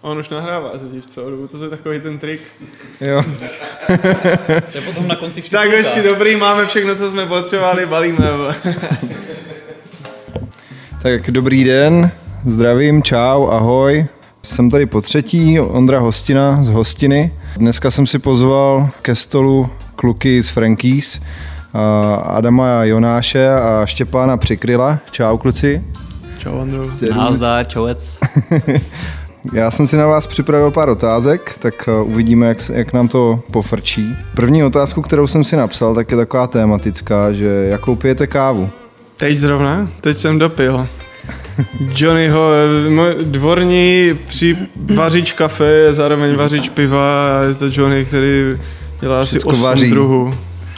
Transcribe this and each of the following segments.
On už nahrává totiž celou dobu, to je takový ten trik. Jo. To je potom na konci Tak ještě dobrý, máme všechno, co jsme potřebovali, balíme. Tak dobrý den, zdravím, čau, ahoj. Jsem tady po třetí, Ondra Hostina z Hostiny. Dneska jsem si pozval ke stolu kluky z Frankies, a Adama Jonáše a Štěpána Přikryla. Čau kluci. Čau, Andro. Nazdar, čovec. Já jsem si na vás připravil pár otázek, tak uh, uvidíme, jak, jak nám to pofrčí. První otázku, kterou jsem si napsal, tak je taková tématická, že jakou pijete kávu? Teď zrovna, teď jsem dopil. Johnnyho, můj dvorní při vařič kafe, zároveň vařič piva je to Johnny, který dělá asi Všecko 8 vaří. druhů.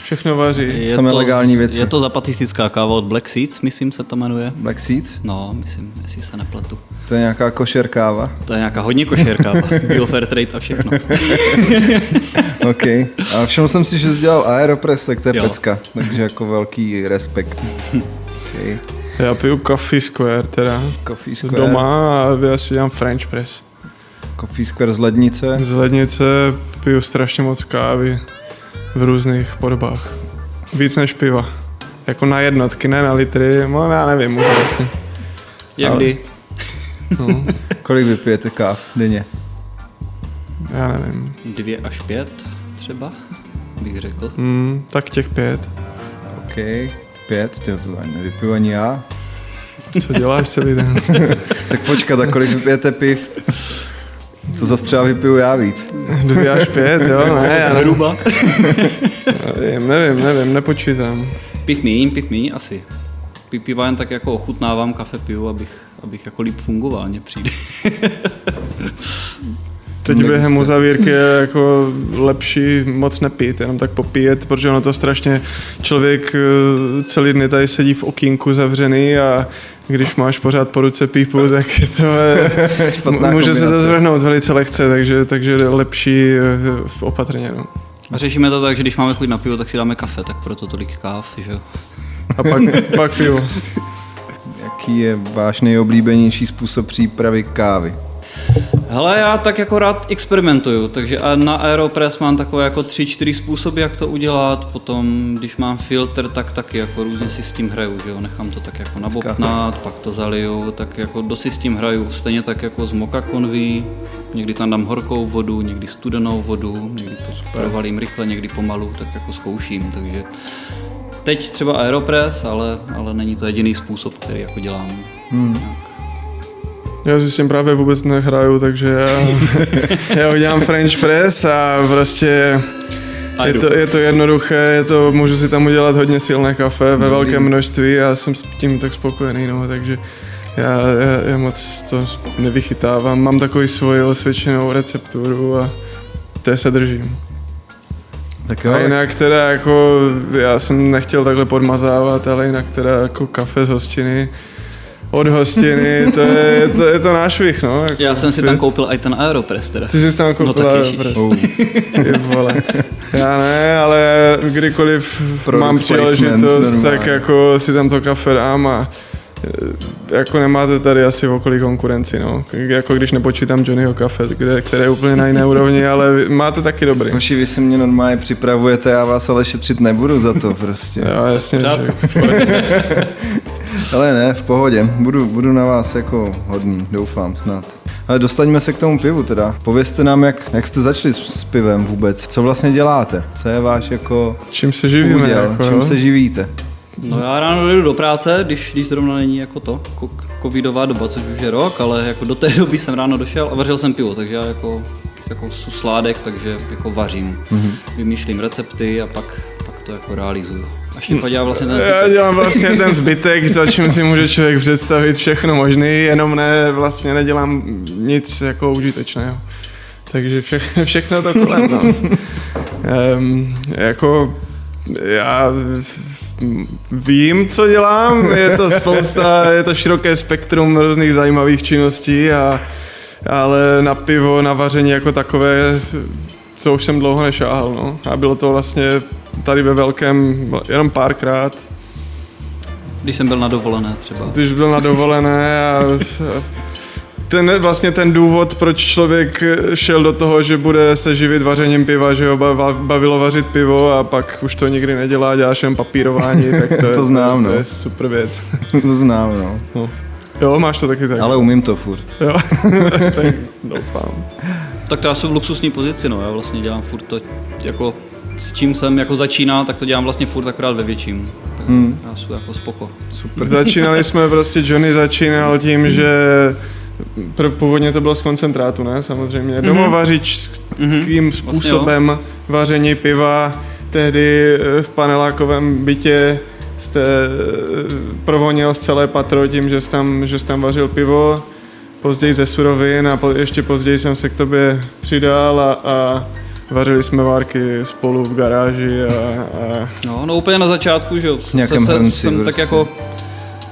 Všechno vaří. Je Samé to, legální věci. Je to zapatistická káva od Black Seeds, myslím se to jmenuje. Black Seeds? No, myslím, jestli se nepletu. To je nějaká košer káva. To je nějaká hodně košer káva. Bio fair trade a všechno. OK. A všiml jsem si, že jsi dělal Aeropress, tak to je Jo. pecka. Takže jako velký respekt. Okay. Já piju Coffee Square teda. Coffee Square. Doma a já si dělám French press. Coffee Square z lednice. Z lednice piju strašně moc kávy v různých podobách. Víc než piva. Jako na jednotky, ne na litry, no já nevím už vlastně. Jak Ale- kdy? No, Kolik vypijete káv denně? já nevím. Dvě až pět třeba, bych řekl. Hmm, tak těch pět. OK. Pět, tyjo, to ani nevypiju ani já. Co děláš celý den? Tak počkat, a kolik vypijete piv? To zase třeba vypiju já víc. Dvě až pět, jo? Ne, já nevím, Hruba. nevím, nevím, nevím, nepočítám. Piv míň, piv míň asi. Pi- Piva jen tak jako ochutnávám, kafe piju, abych, abych jako líp fungoval, mně přijde. Teď během uzavírky je jako lepší moc nepít, jenom tak popíjet, protože ono to strašně, člověk eh, celý dny tady sedí v okýnku zavřený a když máš pořád po ruce pípu, tak je to, eh, Špatná může se to kombinace. zvrhnout velice lehce, takže, takže je lepší eh, opatrně. No. A řešíme to tak, že když máme chuť na pivo, tak si dáme kafe, tak proto tolik káv, že jo. A pak, pak pivo. Jaký je váš nejoblíbenější způsob přípravy kávy? Hele, já tak jako rád experimentuju, takže a na Aeropress mám takové jako tři, čtyři způsoby, jak to udělat, potom když mám filtr, tak taky jako různě si s tím hraju, že jo, nechám to tak jako nabobtnat, pak to zaliju, tak jako dost si s tím hraju, stejně tak jako z moka konví, někdy tam dám horkou vodu, někdy studenou vodu, někdy to provalím rychle, někdy pomalu, tak jako zkouším, takže teď třeba Aeropress, ale, ale není to jediný způsob, který jako dělám. Hmm. Já si s tím právě vůbec nehraju, takže já, já udělám French press a prostě je to, je to jednoduché, je to, můžu si tam udělat hodně silné kafe ve velkém množství a jsem s tím tak spokojený, no, takže já, já, já moc to nevychytávám. Mám takový svoji osvědčenou recepturu a té se držím. Tak A jinak teda jako, já jsem nechtěl takhle podmazávat, ale jinak teda jako kafe z hostiny, od hostiny, to je, to, je to nášvih, no. Jako, Já jsem si tam koupil i ten Aeropress teda. Ty jsi tam No tak ježiš. prostě. Oh. Ty vole. Já ne, ale kdykoliv Product mám příležitost, normálně. tak jako si tam to kafe dám a e, jako nemáte tady asi v okolí konkurenci, no. Jako když nepočítám Johnnyho kafe, kde, které je úplně na jiné úrovni, ale vy- máte taky dobrý. Hoši, vy si mě normálně připravujete, já vás ale šetřit nebudu za to prostě. Jo, jasně, že Ale ne, v pohodě. Budu, budu na vás jako hodný, doufám snad. Ale dostaňme se k tomu pivu teda. Povězte nám, jak, jak jste začali s, s pivem vůbec. Co vlastně děláte? Co je váš jako čím se živíme, úděl? jako, Čím jo? se živíte? No já ráno jdu do práce, když, když zrovna není jako to, ko- covidová doba, což už je rok, ale jako do té doby jsem ráno došel a vařil jsem pivo, takže já jako, jako sládek, takže jako vařím. Mm-hmm. Vymýšlím recepty a pak, pak to jako realizuju. A Štěpa dělá vlastně ten Já zbytek. dělám vlastně ten zbytek, za čím si může člověk představit všechno možný, jenom ne, vlastně nedělám nic jako užitečného. Takže všechno, všechno to kolem, no. um, jako já vím, co dělám, je to spousta, je to široké spektrum různých zajímavých činností, a, ale na pivo, na vaření jako takové, co už jsem dlouho nešáhal, no. A bylo to vlastně tady ve velkém jenom párkrát, Když jsem byl na dovolené třeba. když byl na dovolené a ten, vlastně ten důvod, proč člověk šel do toho, že bude se živit vařením piva, že ho bavilo vařit pivo a pak už to nikdy nedělá, děláš jen papírování, tak to, to je, znám, to, no. to je super věc. to znám, no. no. Jo, máš to taky tak. Ale umím to furt. Jo, tak doufám. Tak to já jsem v luxusní pozici, no. Já vlastně dělám furt to, jako s čím jsem jako začínal, tak to dělám vlastně furt akorát ve větším. Tak hmm. Já jsem jako spoko. Super. Začínali jsme prostě, Johnny začínal tím, že původně to bylo z koncentrátu, ne? Samozřejmě. Mm-hmm. Domovařičským mm-hmm. způsobem vlastně vaření piva, tehdy eh, v panelákovém bytě jste eh, provoněl celé patro tím, že jsi tam, že jsi tam vařil pivo, později ze surovin a po, ještě později jsem se k tobě přidal a, a vařili jsme várky spolu v garáži a... a... No, no úplně na začátku, že jo, se, se, jsem prostě. tak jako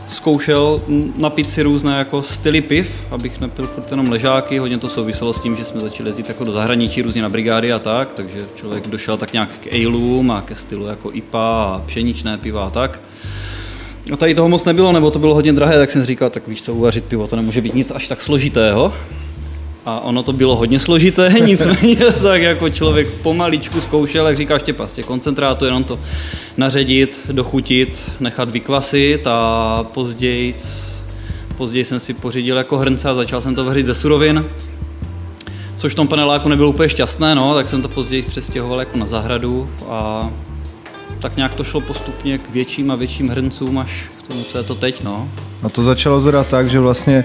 zkoušel napít si různé jako styly piv, abych nepil furt jenom ležáky, hodně to souviselo s tím, že jsme začali jezdit jako do zahraničí, různě na brigády a tak, takže člověk došel tak nějak k aleům a ke stylu jako IPA a pšeničné piva a tak. No tady toho moc nebylo, nebo to bylo hodně drahé, tak jsem říkal, tak víš co, uvařit pivo, to nemůže být nic až tak složitého. A ono to bylo hodně složité, nicméně tak jako člověk pomaličku zkoušel, jak říkáš, těpa z těch koncentrátů, jenom to naředit, dochutit, nechat vykvasit a později, později jsem si pořídil jako hrnce a začal jsem to vařit ze surovin, což v tom paneláku nebylo úplně šťastné, no, tak jsem to později přestěhoval jako na zahradu a tak nějak to šlo postupně k větším a větším hrncům až k tomu, co je to teď, no. A to začalo teda tak, že vlastně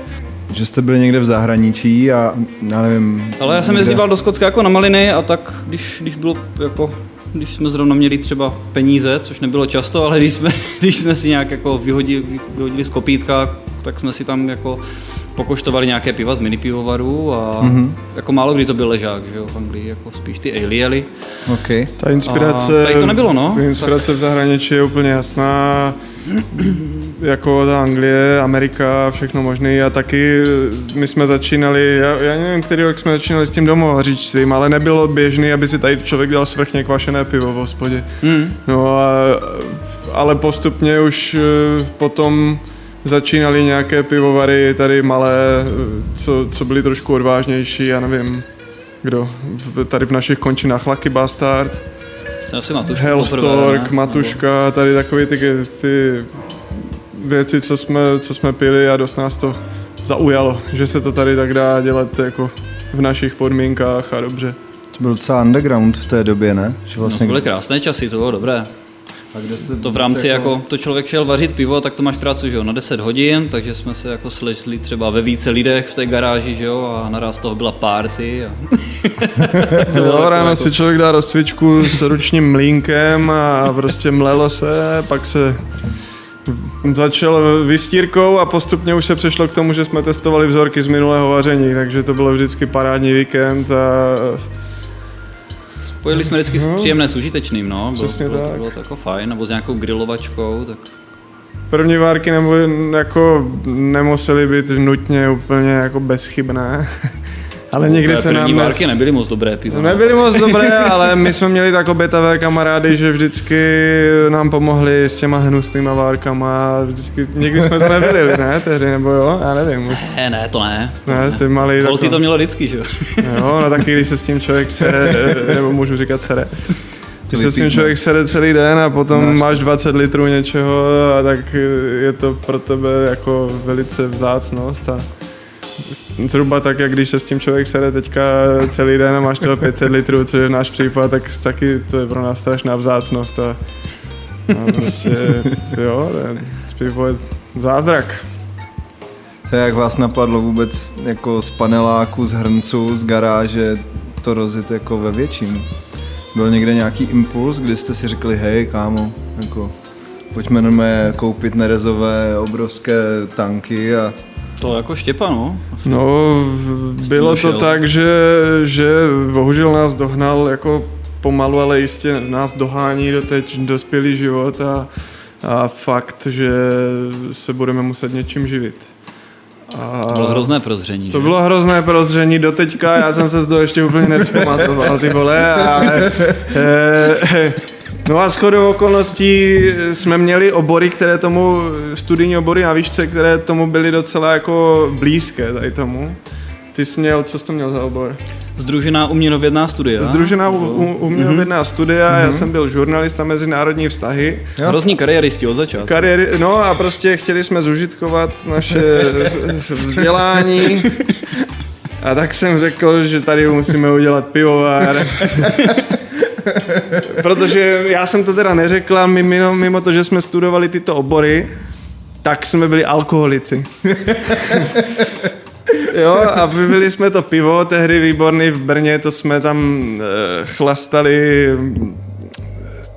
že jste byli někde v zahraničí a já nevím... Ale já jsem někde... jezdíval do Skotska jako na maliny a tak, když, když bylo jako když jsme zrovna měli třeba peníze, což nebylo často, ale když jsme, když jsme si nějak jako vyhodili, vyhodili z kopítka, tak jsme si tam jako pokoštovali nějaké piva z mini pivovarů a mm-hmm. jako málo kdy to byl ležák, že jo, v Anglii, jako spíš ty aliely. Okay. Ta inspirace, a tady to nebylo, no. Inspirace tak. v zahraničí je úplně jasná, jako ta Anglie, Amerika, všechno možné a taky my jsme začínali, já, já nevím, který rok jsme začínali s tím domovaříčstvím, ale nebylo běžný, aby si tady člověk dal svrchně kvašené pivo v hospodě. Mm. No a, ale postupně už eh, potom začínaly nějaké pivovary tady malé, co, co byly trošku odvážnější, já nevím, kdo, tady v našich končinách Lucky Bastard, Hellstork, Matuška, tady takové ty, ty věci, co jsme, co jsme pili a dost nás to zaujalo, že se to tady tak dá dělat jako v našich podmínkách a dobře. To byl docela underground v té době, ne? Že vlastně... No, to byly krásné časy, to bylo dobré. A kde jste to v rámci jako... jako... to člověk šel vařit pivo, tak to máš práci, že jo, na 10 hodin, takže jsme se jako slečli třeba ve více lidech v té garáži, že jo, a naraz toho byla party. A... to jo, ráno jako... si člověk dá rozcvičku s ručním mlínkem a prostě mlelo se, pak se začal vystírkou a postupně už se přešlo k tomu, že jsme testovali vzorky z minulého vaření, takže to bylo vždycky parádní víkend a Spojili jsme vždycky hmm. příjemné s užitečným, no. Bylo, Přesně bylo, tak. To bylo to jako fajn, nebo s nějakou grilovačkou, tak... První várky nebo jako nemusely být nutně úplně jako bezchybné. Ale někdy se nám... marky nebyly moc dobré pivo. Nebyly moc dobré, ale my jsme měli tak obětavé kamarády, že vždycky nám pomohli s těma hnusnýma várkama. Vždycky, někdy jsme to nevylili, ne? Tehdy, nebo jo? Já nevím. Ne, ne, to ne. Ne, jsi malý. Volty to mělo vždycky, že jo? Jo, no taky když se s tím člověk sere, nebo můžu říkat sere. Když se s tím člověk sere celý den a potom Náš. máš 20 litrů něčeho, a tak je to pro tebe jako velice vzácnost. A zhruba tak, jak když se s tím člověk sede teďka celý den a máš toho 500 litrů, což je náš případ, tak taky to je pro nás strašná vzácnost a, a prostě, jo, pivo je zázrak. To jak vás napadlo vůbec jako z paneláku, z hrnců, z garáže to rozjet jako ve větším? Byl někde nějaký impuls, kdy jste si řekli, hej kámo, jako pojďme koupit nerezové obrovské tanky a to jako Štěpa, no. No, bylo to tak, že, že bohužel nás dohnal jako pomalu, ale jistě nás dohání do teď dospělý život a, a fakt, že se budeme muset něčím živit. A to bylo hrozné prozření. To že? bylo hrozné prozření doteďka, já jsem se z toho ještě úplně nevzpamatoval, ty vole, ale e, e, No a shodou okolností jsme měli obory, které tomu, studijní obory na výšce, které tomu byly docela jako blízké tady tomu. Ty jsi měl, co jsi to měl za obor? Združená uměnovědná studia. Združená u, uměnovědná studia, mm-hmm. já jsem byl žurnalista mezinárodní vztahy. Jo. Hrozní kariéristi od začátku. Kariéry, no a prostě chtěli jsme zužitkovat naše vzdělání. A tak jsem řekl, že tady musíme udělat pivovár. Protože já jsem to teda neřekl, mimo, mimo to, že jsme studovali tyto obory, tak jsme byli alkoholici. Jo, a vyvili jsme to pivo, tehdy výborný v Brně, to jsme tam e, chlastali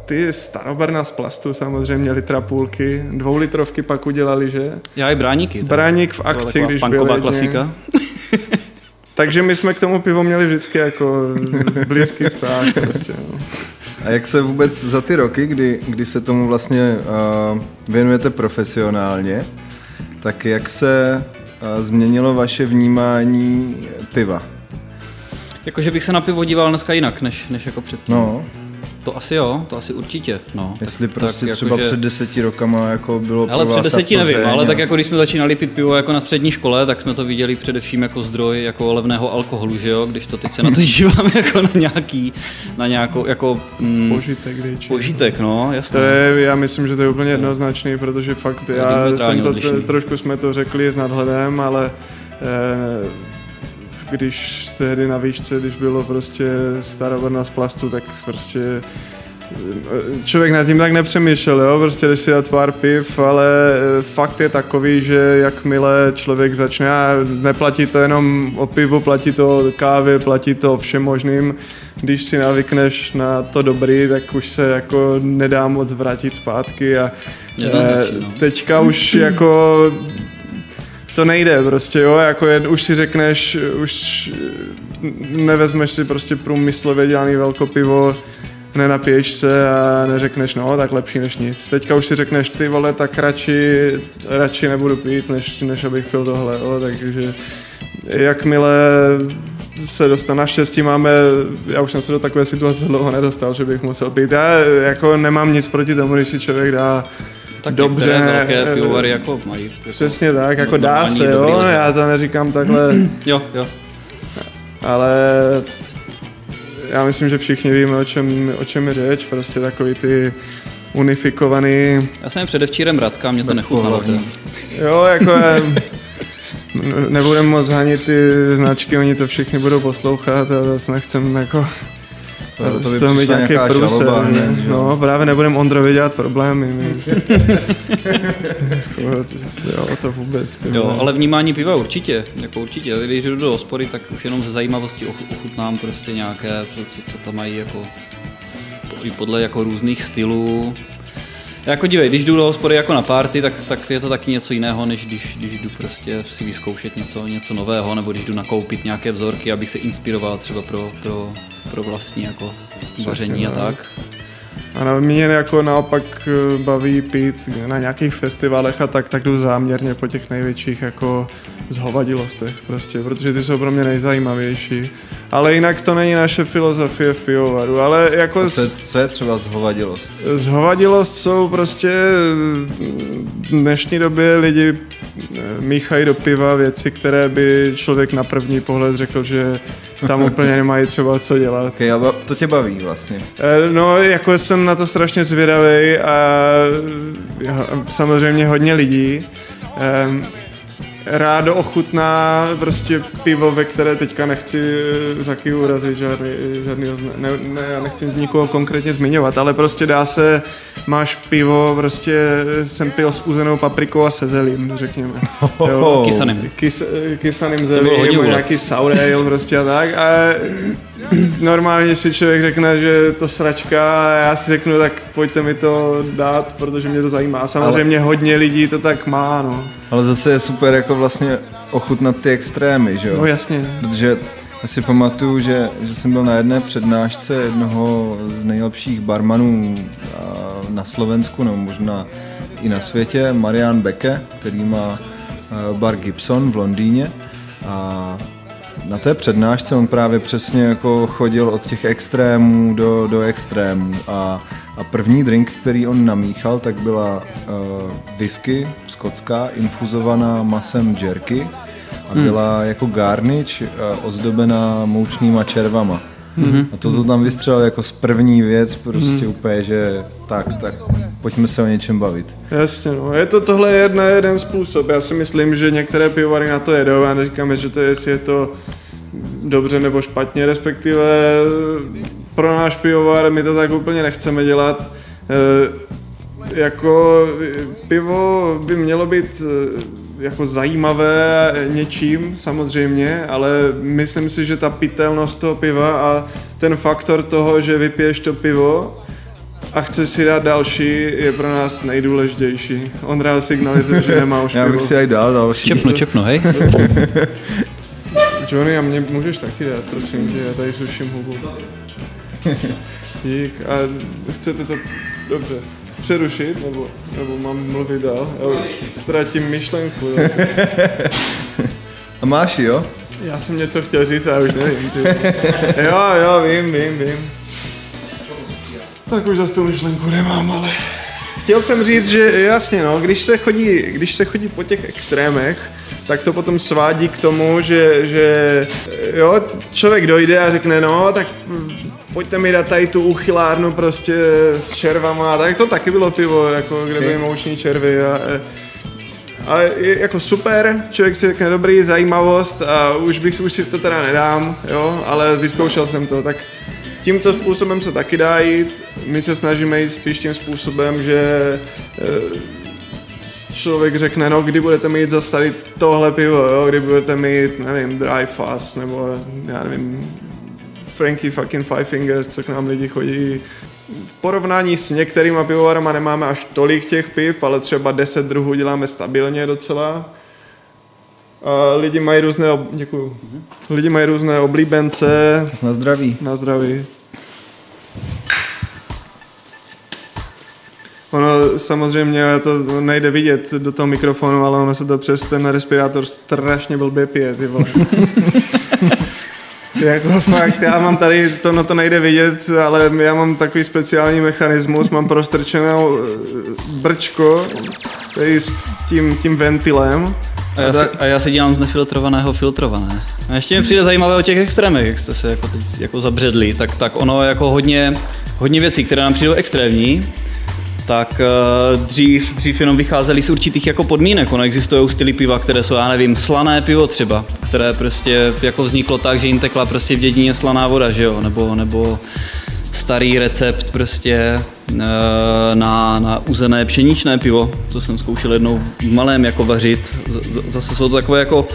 ty starobarna z plastu samozřejmě, litra půlky, dvou litrovky pak udělali, že? Já i bráníky. Bráník v akci, když byl. klasika. Takže my jsme k tomu pivu měli vždycky jako blízký vztah. Prostě, no. A jak se vůbec za ty roky, kdy, kdy se tomu vlastně uh, věnujete profesionálně, tak jak se změnilo vaše vnímání piva? Jakože bych se na pivo díval dneska jinak, než, než jako předtím. No, to asi jo, to asi určitě, no. Jestli tak, prostě tak, třeba jako, před deseti rokama jako bylo Ale před deseti nevím, ale tak jako když jsme začínali pít pivo jako na střední škole, tak jsme to viděli především jako zdroj jako levného alkoholu, že jo, když to teď se na to díváme jako na nějaký, na nějakou, jako... Mm, požitek většinou. Požitek, no, jasně. To je, já myslím, že to je úplně jednoznačný, protože fakt, já jsem to, odlišný. trošku jsme to řekli s nadhledem, ale eh, když se hry na výšce, když bylo prostě starobrna z plastu, tak prostě eh, člověk nad tím tak nepřemýšlel, jo? prostě jdeš si dát pár piv, ale eh, fakt je takový, že jakmile člověk začne, a neplatí to jenom o pivu, platí to o kávě, platí to o všem možným, když si navykneš na to dobrý, tak už se jako nedá moc vrátit zpátky a e, teďka už jako to nejde prostě, jo, jako jen, už si řekneš, už nevezmeš si prostě průmyslově dělaný velkopivo, nenapiješ se a neřekneš, no, tak lepší než nic. Teďka už si řekneš, ty vole, tak radši, radši nebudu pít, než, než abych pil tohle, jo, takže jakmile se dostane, naštěstí máme, já už jsem se do takové situace dlouho nedostal, že bych musel pít. Já jako nemám nic proti tomu, když si člověk dá tak dobře. velké pivovary jako mají. Jako Přesně tak, jako dá se, jo, já to neříkám takhle. jo, jo. Ale já myslím, že všichni víme, o čem, o čem je řeč, prostě takový ty unifikovaný... Já jsem předevčírem Radka, mě to nechutnalo. Jo, jako nebudem moc hanit ty značky, oni to všichni budou poslouchat a zase nechcem jako to, to by nějaký průser, žaloba, ne? No, právě nebudeme Ondrovi dělat problémy. jo, to vůbec. Jo, ale vnímání piva určitě, jako určitě. Když jdu do hospody, tak už jenom ze zajímavosti ochutnám prostě nějaké, co, co tam mají jako i podle jako různých stylů. Jako dívej, když jdu do hospody jako na party, tak, tak je to taky něco jiného, než když, když jdu prostě si vyzkoušet něco, něco nového, nebo když jdu nakoupit nějaké vzorky, abych se inspiroval třeba pro, pro, pro vlastní jako vaření a tak. A mě jako naopak eh, baví pít na nějakých festivalech a tak, tak jdu záměrně po těch největších jako zhovadilostech prostě, protože ty jsou pro mě nejzajímavější. Ale jinak to není naše filozofie v pivovaru, ale jako... Co je, co je třeba zhovadilost? Zhovadilost jsou prostě v dnešní době lidi eh, míchají do piva věci, které by člověk na první pohled řekl, že tam úplně nemají třeba co dělat. Okay, a to tě baví vlastně? Eh, no, jako jsem na to strašně zvědavý a samozřejmě hodně lidí. Rádo ochutná prostě pivo, ve které teďka nechci eh, taky urazit žádný, žádný ne, ne, já nechci z nikoho konkrétně zmiňovat, ale prostě dá se, máš pivo, prostě jsem pil s uzenou paprikou a se zelím, řekněme. Jo, kysaným. Kys, kysaným zelím, nějaký sour ale prostě a tak. A normálně si člověk řekne, že je to sračka a já si řeknu, tak pojďte mi to dát, protože mě to zajímá. Samozřejmě Ale... hodně lidí to tak má, no. Ale zase je super jako vlastně ochutnat ty extrémy, že jo? No jasně. Protože já si pamatuju, že, že jsem byl na jedné přednášce jednoho z nejlepších barmanů na Slovensku, nebo možná i na světě, Marian Beke, který má bar Gibson v Londýně. A na té přednášce on právě přesně jako chodil od těch extrémů do, do extrémů a, a první drink, který on namíchal, tak byla uh, whisky skotská, infuzovaná masem jerky a byla hmm. jako garnič uh, ozdobená moučnýma červama. Mm-hmm. A to, to tam vystřelil jako z první věc, prostě mm. úplně, že tak, tak pojďme se o něčem bavit. Jasně, no. Je to tohle jedna, jeden způsob. Já si myslím, že některé pivovary na to jedou. Já neříkám, že to je, jestli je to dobře nebo špatně, respektive pro náš pivovar my to tak úplně nechceme dělat. E, jako pivo by mělo být jako zajímavé něčím samozřejmě, ale myslím si, že ta pitelnost toho piva a ten faktor toho, že vypiješ to pivo a chceš si dát další, je pro nás nejdůležitější. Ondra signalizuje, že nemá už Já bych si aj dal další. Čepno, čepno, hej. Johnny, a mě můžeš taky dát, prosím tě, já tady suším hubu. Dík. A chcete to... Dobře přerušit, nebo, nebo mám mluvit dál? Já ztratím myšlenku. A máš jo? Já jsem něco chtěl říct, já už nevím. Ty. Jo, jo, vím, vím, vím. Tak už zase tu myšlenku nemám, ale... Chtěl jsem říct, že jasně, no, když se chodí, když se chodí po těch extrémech, tak to potom svádí k tomu, že, že jo, člověk dojde a řekne, no, tak pojďte mi dát tady tu uchylárnu prostě s červama, tak to taky bylo pivo, jako kde byly mouční červy a, ale je jako super, člověk si řekne dobrý, zajímavost a už bych už si to teda nedám, jo, ale vyzkoušel jsem to, tak tímto způsobem se taky dá jít. My se snažíme jít spíš tím způsobem, že eh, člověk řekne, no kdy budete mít zase tady tohle pivo, jo? kdy budete mít, nevím, Dry Fast, nebo já nevím, Frankie fucking Five Fingers, co k nám lidi chodí. V porovnání s některýma pivovarama nemáme až tolik těch piv, ale třeba 10 druhů děláme stabilně docela. A lidi mají různé, ob... děkuju. Lidi mají různé oblíbence. Na zdraví. Na zdraví. Ono samozřejmě to nejde vidět do toho mikrofonu, ale ono se to přes ten respirátor strašně blbě pije, ty vole. jako fakt, já mám tady, to no to nejde vidět, ale já mám takový speciální mechanismus, mám prostrčenou eh, brčko, tady s tím, tím ventilem. A já, si, a já si dělám z nefiltrovaného filtrované. A ještě mi přijde zajímavé o těch extrémech, jak jste se jako, teď, jako zabředli, tak, tak ono jako hodně, hodně věcí, které nám přijdou extrémní, tak uh, dřív, dřív jenom vycházeli z určitých jako podmínek. Ono existují styly piva, které jsou, já nevím, slané pivo třeba, které prostě jako vzniklo tak, že jim tekla prostě v dědině slaná voda, že jo, nebo, nebo starý recept prostě uh, na, na uzené pšeničné pivo, co jsem zkoušel jednou v malém jako vařit. Zase jsou to takové jako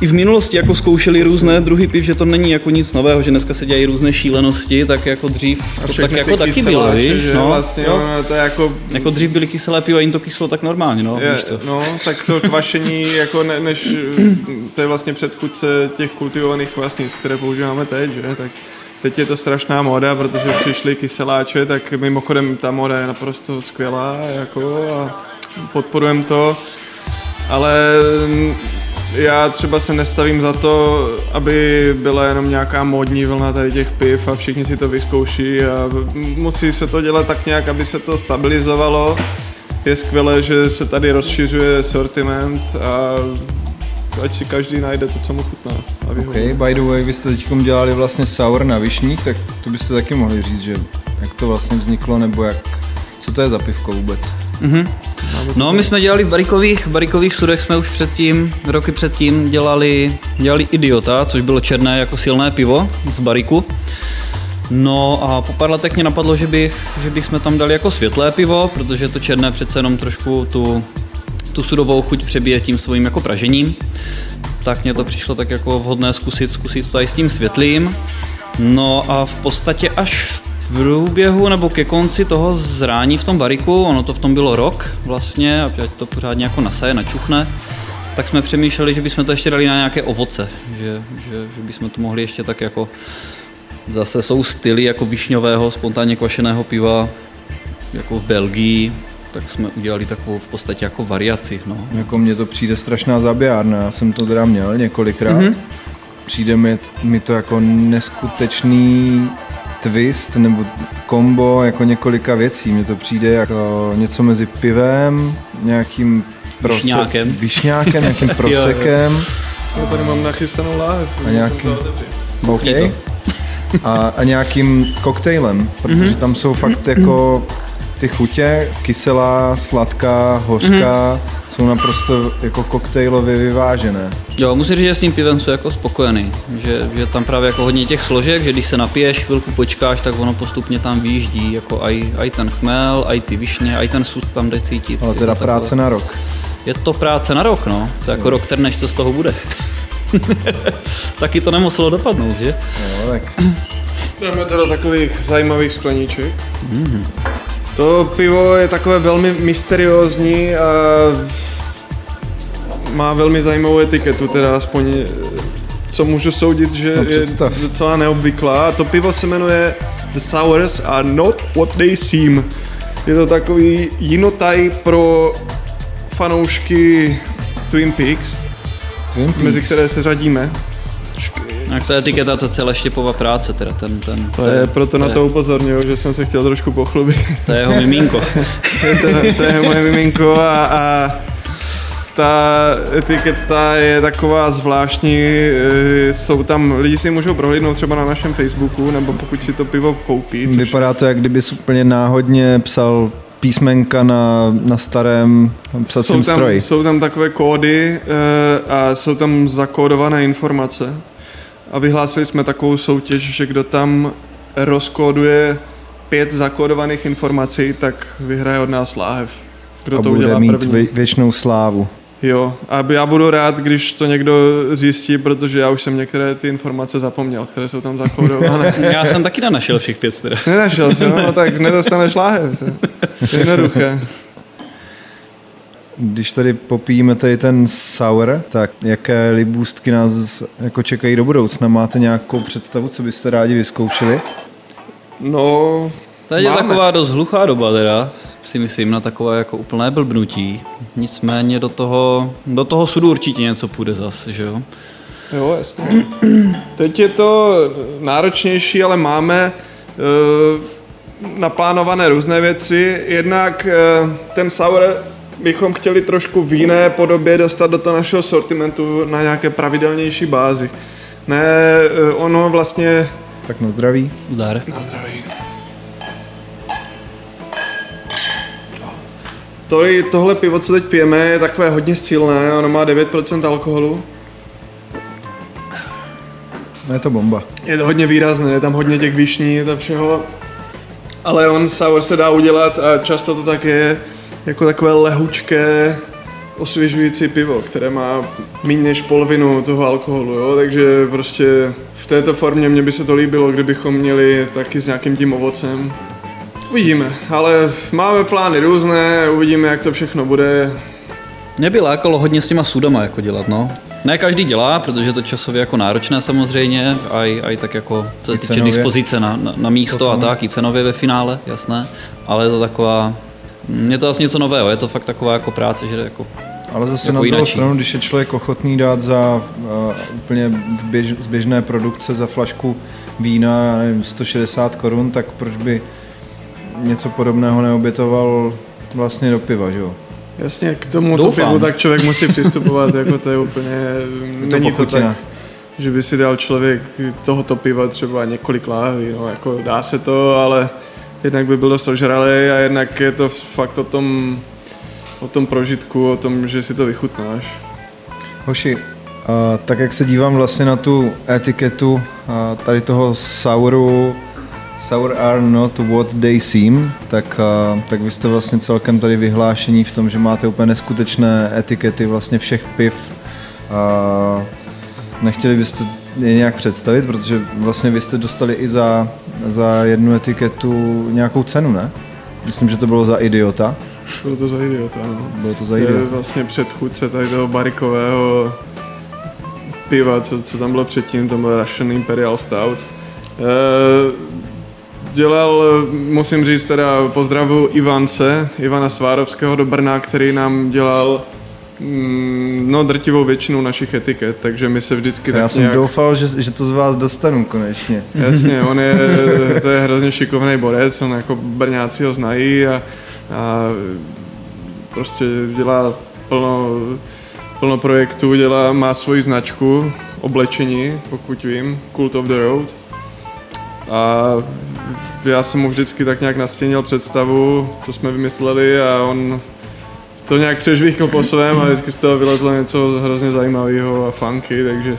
i v minulosti jako zkoušeli různé druhy piv, že to není jako nic nového, že dneska se dělají různé šílenosti, tak jako dřív to tak jako taky bylo, víš? No, vlastně, jo. No, to je jako... jako dřív byly kyselé piva, jim to kyslo tak normálně, no, je, víš to. No, tak to kvašení, jako ne, než, to je vlastně předchůdce těch kultivovaných kvasnic, které používáme teď, že, tak teď je to strašná moda, protože přišly kyseláče, tak mimochodem ta moda je naprosto skvělá, jako a podporujeme to, ale já třeba se nestavím za to, aby byla jenom nějaká módní vlna tady těch piv a všichni si to vyzkouší a musí se to dělat tak nějak, aby se to stabilizovalo. Je skvělé, že se tady rozšiřuje sortiment a ať si každý najde to, co mu chutná. A ok, by the way, vy jste teď dělali vlastně sour na višních, tak to byste taky mohli říct, že jak to vlastně vzniklo, nebo jak, co to je za pivko vůbec? Mm-hmm. No, my jsme dělali v barikových, v barikových sudech jsme už předtím, roky předtím dělali, dělali Idiota, což bylo černé jako silné pivo z bariku. No a po pár letech mě napadlo, že, bych, že bychom tam dali jako světlé pivo, protože to černé přece jenom trošku tu, tu sudovou chuť přebije tím svým jako pražením. Tak mně to přišlo tak jako vhodné zkusit, zkusit to i s tím světlým. No a v podstatě až v v průběhu nebo ke konci toho zrání v tom bariku, ono to v tom bylo rok vlastně, ať to pořádně jako nasaje, načuchne, tak jsme přemýšleli, že bychom to ještě dali na nějaké ovoce, že, že, že bychom to mohli ještě tak jako zase jsou styly jako višňového, spontánně kvašeného piva, jako v Belgii, tak jsme udělali takovou v podstatě jako variaci. No. Jako mně to přijde strašná zabijárna, já jsem to teda měl několikrát. Mm-hmm přijde mi, mi to jako neskutečný twist nebo kombo jako několika věcí. Mně to přijde jako něco mezi pivem, nějakým prose- Višňákem. višňákem nějakým prosekem Já tady mám nachystanou láhev. A nějaký- OK. Chutí A, a nějakým koktejlem, protože tam jsou fakt jako ty chutě, kyselá, sladká, hořká, jsou naprosto jako koktejlově vyvážené. Jo, musím říct, že s tím pivem jsou jako spokojený, že, že tam právě jako hodně těch složek, že když se napiješ, chvilku počkáš, tak ono postupně tam výjíždí, jako aj, aj ten chmel, aj ty višně, aj ten sud tam jde cítit. Ale Je teda to práce na rok. Je to práce na rok, no. To je jako rok trneš, co z toho bude. Taky to nemuselo dopadnout, že? Jo, tak Dáme to do takových zajímavých skleníček. To pivo je takové velmi mysteriózní a má velmi zajímavou etiketu, teda aspoň eh, co můžu soudit, že No, je docela neobvyklá. A to pivo se jmenuje The Sours are not what they seem. Je to takový jinotaj pro fanoušky Twin Peaks, Twin Peaks. mezi které se řadíme. Jak ta etiketa, to celé štěpová práce, teda ten, ten, To je proto na to upozorňuju, že jsem se chtěl trošku pochlubit. To je jeho miminko. je to, to je moje miminko a, a ta etiketa je taková zvláštní, eh, jsou tam, lidi si můžou prohlídnout třeba na našem Facebooku, nebo pokud si to pivo koupí, což Vypadá to, jak kdybys úplně náhodně psal písmenka na, na starém psacím jsou tam, stroji. jsou tam takové kódy eh, a jsou tam zakódované informace. A vyhlásili jsme takovou soutěž, že kdo tam rozkóduje pět zakódovaných informací, tak vyhraje od nás láhev. Kdo a to bude udělá mít první. vě, věčnou slávu. Jo, a já budu rád, když to někdo zjistí, protože já už jsem některé ty informace zapomněl, které jsou tam zakódované. Já jsem taky nenašel všech pět teda. Nenašel jsem, no tak nedostaneš láhev. Jednoduché. Když tady popijeme tady ten sour, tak jaké libůstky nás jako čekají do budoucna? Máte nějakou představu, co byste rádi vyzkoušeli? No, Teď je taková dost hluchá doba teda, si myslím, na takové jako úplné blbnutí. Nicméně do toho, do toho sudu určitě něco půjde zas, že jo? Jo, jasně. Teď je to náročnější, ale máme uh, naplánované různé věci. Jednak uh, ten sour bychom chtěli trošku v jiné podobě dostat do toho našeho sortimentu na nějaké pravidelnější bázi. Ne, uh, ono vlastně... Tak na zdraví. Zdar. Na zdraví. Tohle, tohle pivo, co teď pijeme, je takové hodně silné, ono má 9% alkoholu. No je to bomba. Je to hodně výrazné, je tam hodně těch višní, je to všeho. Ale on sour se dá udělat a často to tak je jako takové lehučké, osvěžující pivo, které má méně než polovinu toho alkoholu, jo? takže prostě v této formě mě by se to líbilo, kdybychom měli taky s nějakým tím ovocem. Uvidíme, ale máme plány různé, uvidíme, jak to všechno bude. Mě by lákalo hodně s těma sudama jako dělat, no. Ne každý dělá, protože je to časově jako náročné samozřejmě, a i tak jako co se týče dispozice na, na, na místo Potom. a tak, i cenově ve finále, jasné. Ale je to taková, je to asi něco nového, je to fakt taková jako práce, že jako Ale zase Jako na druhou jinačí. stranu, když je člověk ochotný dát za uh, úplně běž, z běžné produkce za flašku vína, já nevím, 160 korun, tak proč by něco podobného neobětoval vlastně do piva, že jo? Jasně, k tomu to pivu tak člověk musí přistupovat, jako to je úplně, není to pochutina. tak, že by si dal člověk tohoto piva třeba několik láhví, no jako dá se to, ale jednak by byl dost ožralý a jednak je to fakt o tom, o tom prožitku, o tom, že si to vychutnáš. Hoši, a tak jak se dívám vlastně na tu etiketu a tady toho souru, sour are not what they seem, tak, a, tak vy jste vlastně celkem tady vyhlášení v tom, že máte úplně neskutečné etikety vlastně všech piv. A nechtěli byste je nějak představit, protože vlastně vy jste dostali i za, za jednu etiketu nějakou cenu, ne? Myslím, že to bylo za idiota. Bylo to za idiota, no. Bylo to za To je idiota. vlastně předchůdce tady toho barikového piva, co, co tam bylo předtím, to byl Russian Imperial Stout. Eh, dělal, musím říct teda pozdravu Ivance, Ivana Svárovského do Brna, který nám dělal no drtivou většinu našich etiket, takže my se vždycky Co já tak jsem nějak... doufal, že, že to z vás dostanu konečně. Jasně, on je, to je hrozně šikovný borec, on jako Brňáci ho znají a, a prostě dělá plno, plno projektů, dělá, má svoji značku oblečení, pokud vím, Cult of the Road. A já jsem mu vždycky tak nějak nastěnil představu, co jsme vymysleli a on to nějak přežvíkl po svém a vždycky z toho vylezlo něco hrozně zajímavého a funky, takže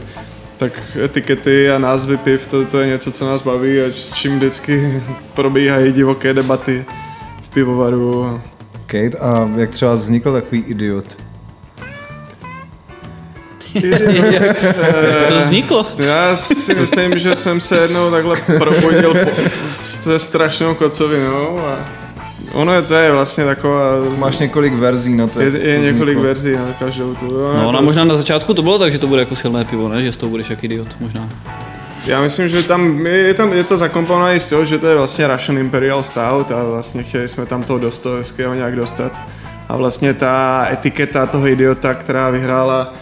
tak etikety a názvy piv, to, to je něco, co nás baví a s čím vždycky probíhají divoké debaty v pivovaru. Kate, a jak třeba vznikl takový idiot? Jak to vzniklo? Já si myslím, že jsem se jednou takhle probudil po, se strašnou kocovinou a ono je to je vlastně taková... Máš několik verzí na to. Je, je to několik vzniklo. verzí na každou tu. Ono No, ona to, možná na začátku to bylo tak, že to bude jako silné pivo, ne? Že z toho budeš jak idiot, možná. Já myslím, že tam je, tam, je to zakomponované z toho, že to je vlastně Russian Imperial Stout a vlastně chtěli jsme tam toho Dostojevského nějak dostat. A vlastně ta etiketa toho idiota, která vyhrála,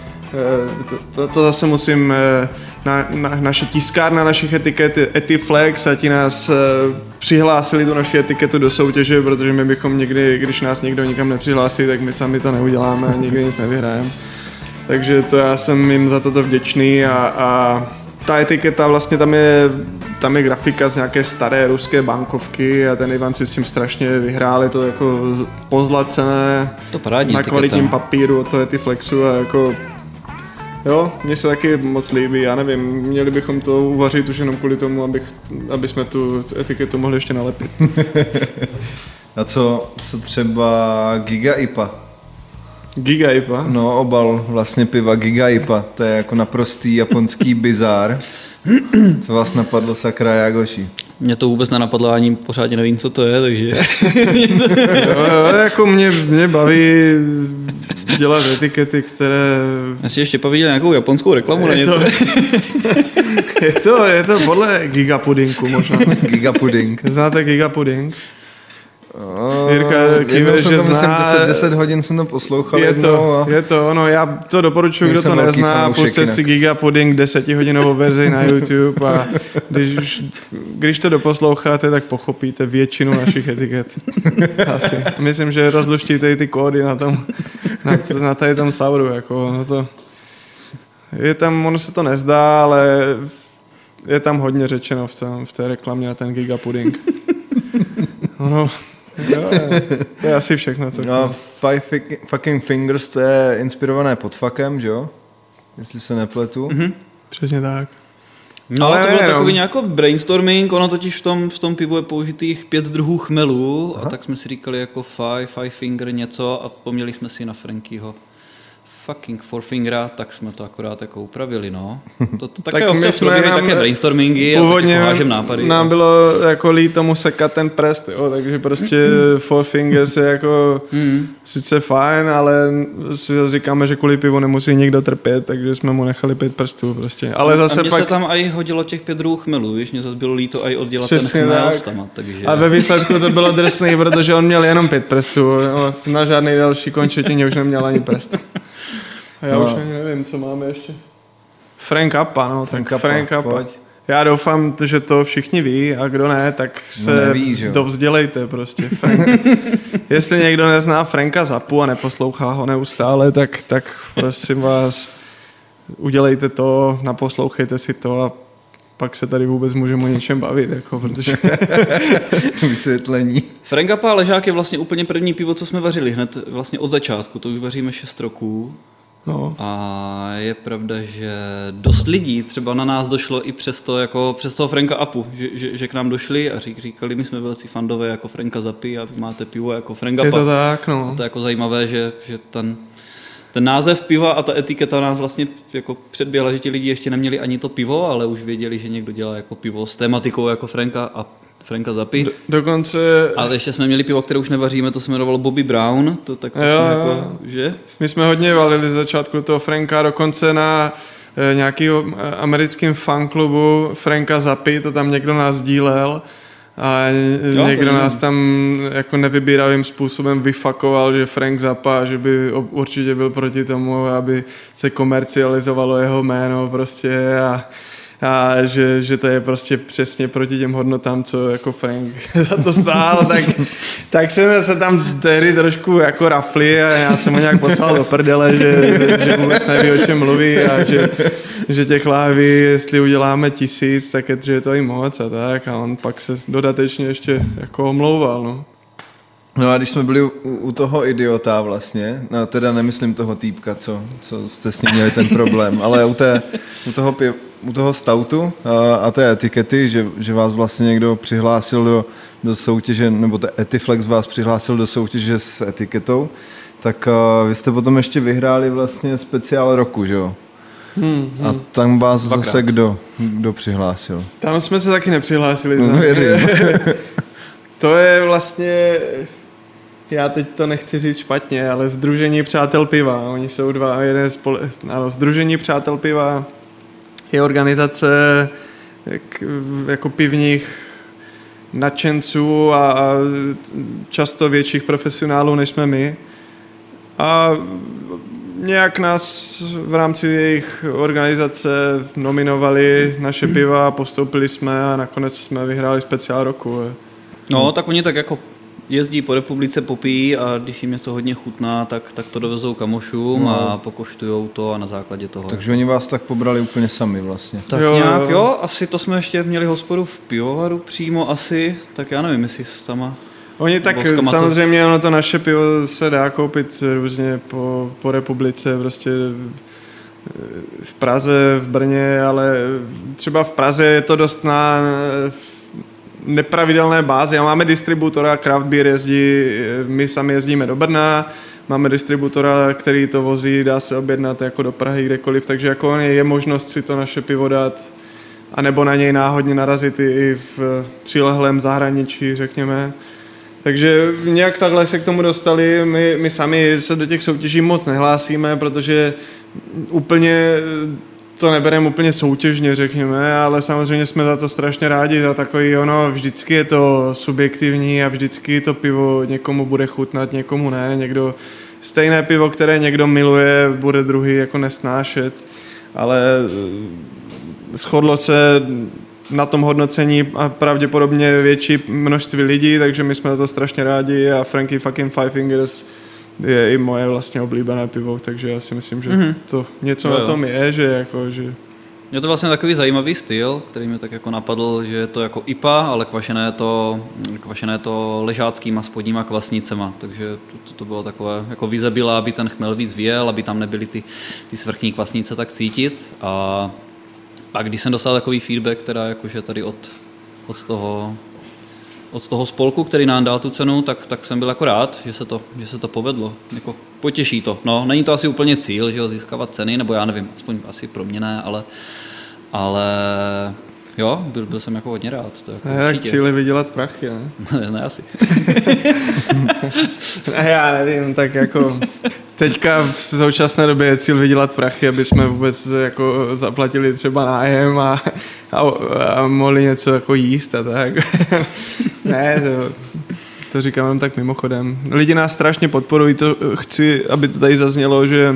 to, to, to zase musím, eh, na, na, naše tiskárna našich etiket, Etiflex, a ti nás eh, přihlásili tu naši etiketu do soutěže, protože my bychom nikdy, když nás někdo nikam nepřihlásí, tak my sami to neuděláme a nikdy nic nevyhrajeme. Takže to já jsem jim za toto vděčný a, a ta etiketa vlastně tam je, tam je grafika z nějaké staré ruské bankovky a ten Ivan si s tím strašně vyhrál, je to jako pozlacené To na etiketa. kvalitním papíru od toho Etiflexu a jako Jo, mně se taky moc líbí, já nevím, měli bychom to uvařit už jenom kvůli tomu, abych, aby jsme tu etiketu mohli ještě nalepit. A co, co třeba Giga IPA? Giga IPA. No, obal vlastně piva Giga IPA. To je jako naprostý japonský bizár. Co vás napadlo sakra Jagoši? Mě to vůbec nenapadlo, ani pořádně nevím, co to je, takže... Jo, jo, jako mě, mě baví dělat etikety, které Já si ještě poviděl nějakou japonskou reklamu na je něco. to, je to, je to podle gigapudinku možná. Giga pudding. Znáte gigapuding? Oh, Jirka jsem že to, zná- 10, 10 hodin jsem to poslouchal Je to, a... je to ono, já to doporučuji, kdo to nezná, puste si jinak. Gigapuding desetihodinovou verzi na YouTube a když, už, když to doposloucháte, tak pochopíte většinu našich etiket. Asi. Myslím, že rozluštíte i ty kódy na tom, na, na tady tom sauru, jako no to, je tam, ono se to nezdá, ale je tam hodně řečeno v, tom, v té reklamě na ten Gigapuding. Ono, jo, je- to je asi všechno, co No. Five Fucking Fingers to je inspirované podfakem, že jo? Jestli se nepletu. Mm-hmm. Přesně tak. No, Ale to byl nejenom. takový nějaký brainstorming, ono totiž v tom, v tom pivu je použitých pět druhů chmelů a tak jsme si říkali jako five, five finger něco a vzpomněli jsme si na Frankyho fucking four fingera, tak jsme to akorát jako upravili, no. To, to také Tak občas probíhají nám- také brainstormingy a tak Původně jako hážem nápady. nám bylo jako lít tomu sekat ten prst, jo, takže prostě four fingers je jako Hmm. sice fajn, ale si říkáme, že kvůli pivu nemusí nikdo trpět, takže jsme mu nechali pět prstů prostě. Ale a zase mně pak... se tam i hodilo těch pět druhů chmelů, víš, mě zase bylo líto i oddělat Přesně ten chmel tak. takže... A ve výsledku to bylo drsný, protože on měl jenom pět prstů. Na žádný další končetině už neměl ani prst. A já No. už ani nevím, co máme ještě. Frank Appa, no, tak Frank Appa, Frank Appa. pojď. Já doufám, že to všichni ví a kdo ne, tak se No neví, že dovzdělejte prostě. Frank. Jestli někdo nezná Franka Zapu a neposlouchá ho neustále, tak, tak prosím vás, udělejte to, naposlouchejte si to a pak se tady vůbec můžeme o něčem bavit, jako, protože Vysvětlení. Frank Zappa ležák je vlastně úplně první pivo, co jsme vařili hned vlastně od začátku, to už vaříme 6 roků. No, A je pravda, že dost lidí třeba na nás došlo i přes, to, jako přes toho Franka Apu, že, že, že, k nám došli a řík, říkali, my jsme velcí fandové jako Franka Zapy a vy máte pivo jako Frank je to tak, no. To je jako zajímavé, že, že ten, ten název piva a ta etiketa nás vlastně jako předběhla, že ti lidi ještě neměli ani to pivo, ale už věděli, že někdo dělá jako pivo s tématikou jako Franka a Franka Zapy. Do, dokonce, A ještě jsme měli pivo, které už nevaříme, to se jmenovalo Bobby Brown, to tak to Jo, jsme jo. jako, že? my jsme hodně valili začátku toho Franka, dokonce na eh, nějakým americkém fanklubu Franka Zapy, to tam někdo nás dílel a jo, někdo nás tam jako nevybíravým způsobem vyfakoval, že Frank Zappa, že by určitě byl proti tomu, aby se komercializovalo jeho jméno prostě a a že, že to je prostě přesně proti těm hodnotám, co jako Frank za to stál, tak, tak jsme se tam tehdy trošku jako rafli a já jsem ho nějak poslal do prdele, že, že, vůbec neví, o čem mluví a že, že těch láví, jestli uděláme tisíc, tak je, že je to i moc a tak a on pak se dodatečně ještě jako omlouval, no. No a když jsme byli u, u toho idiota vlastně, no teda nemyslím toho týpka, co, co jste s ním měli ten problém, ale u, té, u toho piv, u toho stoutu a, a té etikety, že, že vás vlastně někdo přihlásil do, do soutěže, nebo ten Etiflex vás přihlásil do soutěže s etiketou, tak a, vy jste potom ještě vyhráli vlastně speciál roku, že jo? Hmm, hmm. A tam vás Dvakrát. zase kdo, kdo přihlásil? Tam jsme se taky nepřihlásili. No, to je vlastně, já teď to nechci říct špatně, ale Združení přátel piva. Oni jsou dva, jeden spole... ano, Združení přátel piva je organizace jako pivních nadšenců a, a často větších profesionálů, než jsme my. A nějak nás v rámci jejich organizace nominovali naše piva, postoupili jsme a nakonec jsme vyhráli speciál roku. No, tak oni tak jako jezdí po republice, popíjí a když jim něco hodně chutná, tak, tak to dovezou kamošům no. a pokoštujou to a na základě toho. Takže oni vás tak pobrali úplně sami vlastně. Tak jo, nějak jo, asi to jsme ještě měli hospodu v pivovaru přímo asi, tak já nevím, jestli s tama Oni tak samozřejmě, ono to naše pivo se dá koupit různě po, po republice, prostě v Praze, v Brně, ale třeba v Praze je to dost na nepravidelné bázi. A máme distributora, Craft Beer jezdí, my sami jezdíme do Brna, máme distributora, který to vozí, dá se objednat jako do Prahy kdekoliv, takže jako je možnost si to naše pivo dát a nebo na něj náhodně narazit i v přilehlém zahraničí, řekněme. Takže nějak takhle se k tomu dostali. My, my sami se do těch soutěží moc nehlásíme, protože úplně to nebereme úplně soutěžně, řekněme, ale samozřejmě jsme za to strašně rádi, za takový ono, vždycky je to subjektivní a vždycky to pivo někomu bude chutnat, někomu ne, někdo stejné pivo, které někdo miluje, bude druhý jako nesnášet, ale eh, shodlo se na tom hodnocení a pravděpodobně větší množství lidí, takže my jsme za to strašně rádi a Frankie fucking Five Fingers je i moje vlastně oblíbené pivo, takže já si myslím, že mm-hmm. to něco no, na tom je, že jako, že je to vlastně takový zajímavý styl, který mi tak jako napadl, že je to jako IPA, ale kvašené to, kvašené to ležáckýma spodníma kvasnicema, takže to, to, to bylo takové, jako vize byla, aby ten chmel víc vyjel, aby tam nebyly ty, ty svrchní kvasnice tak cítit a pak když jsem dostal takový feedback, teda jakože tady od, od toho od toho spolku, který nám dal tu cenu, tak, tak jsem byl jako rád, že se to, že se to povedlo. Jako potěší to. No, není to asi úplně cíl, že jo, získávat ceny, nebo já nevím, aspoň asi pro mě ne, ale, ale Jo, byl, byl jsem jako hodně rád. To jako jak cíli vydělat prachy, ne? ne, ne asi. ne, já nevím, tak jako teďka v současné době je cíl vydělat prachy, aby jsme vůbec jako zaplatili třeba nájem a, a, a mohli něco jako jíst a tak. ne, to, to říkám tak mimochodem. Lidi nás strašně podporují, to chci, aby to tady zaznělo, že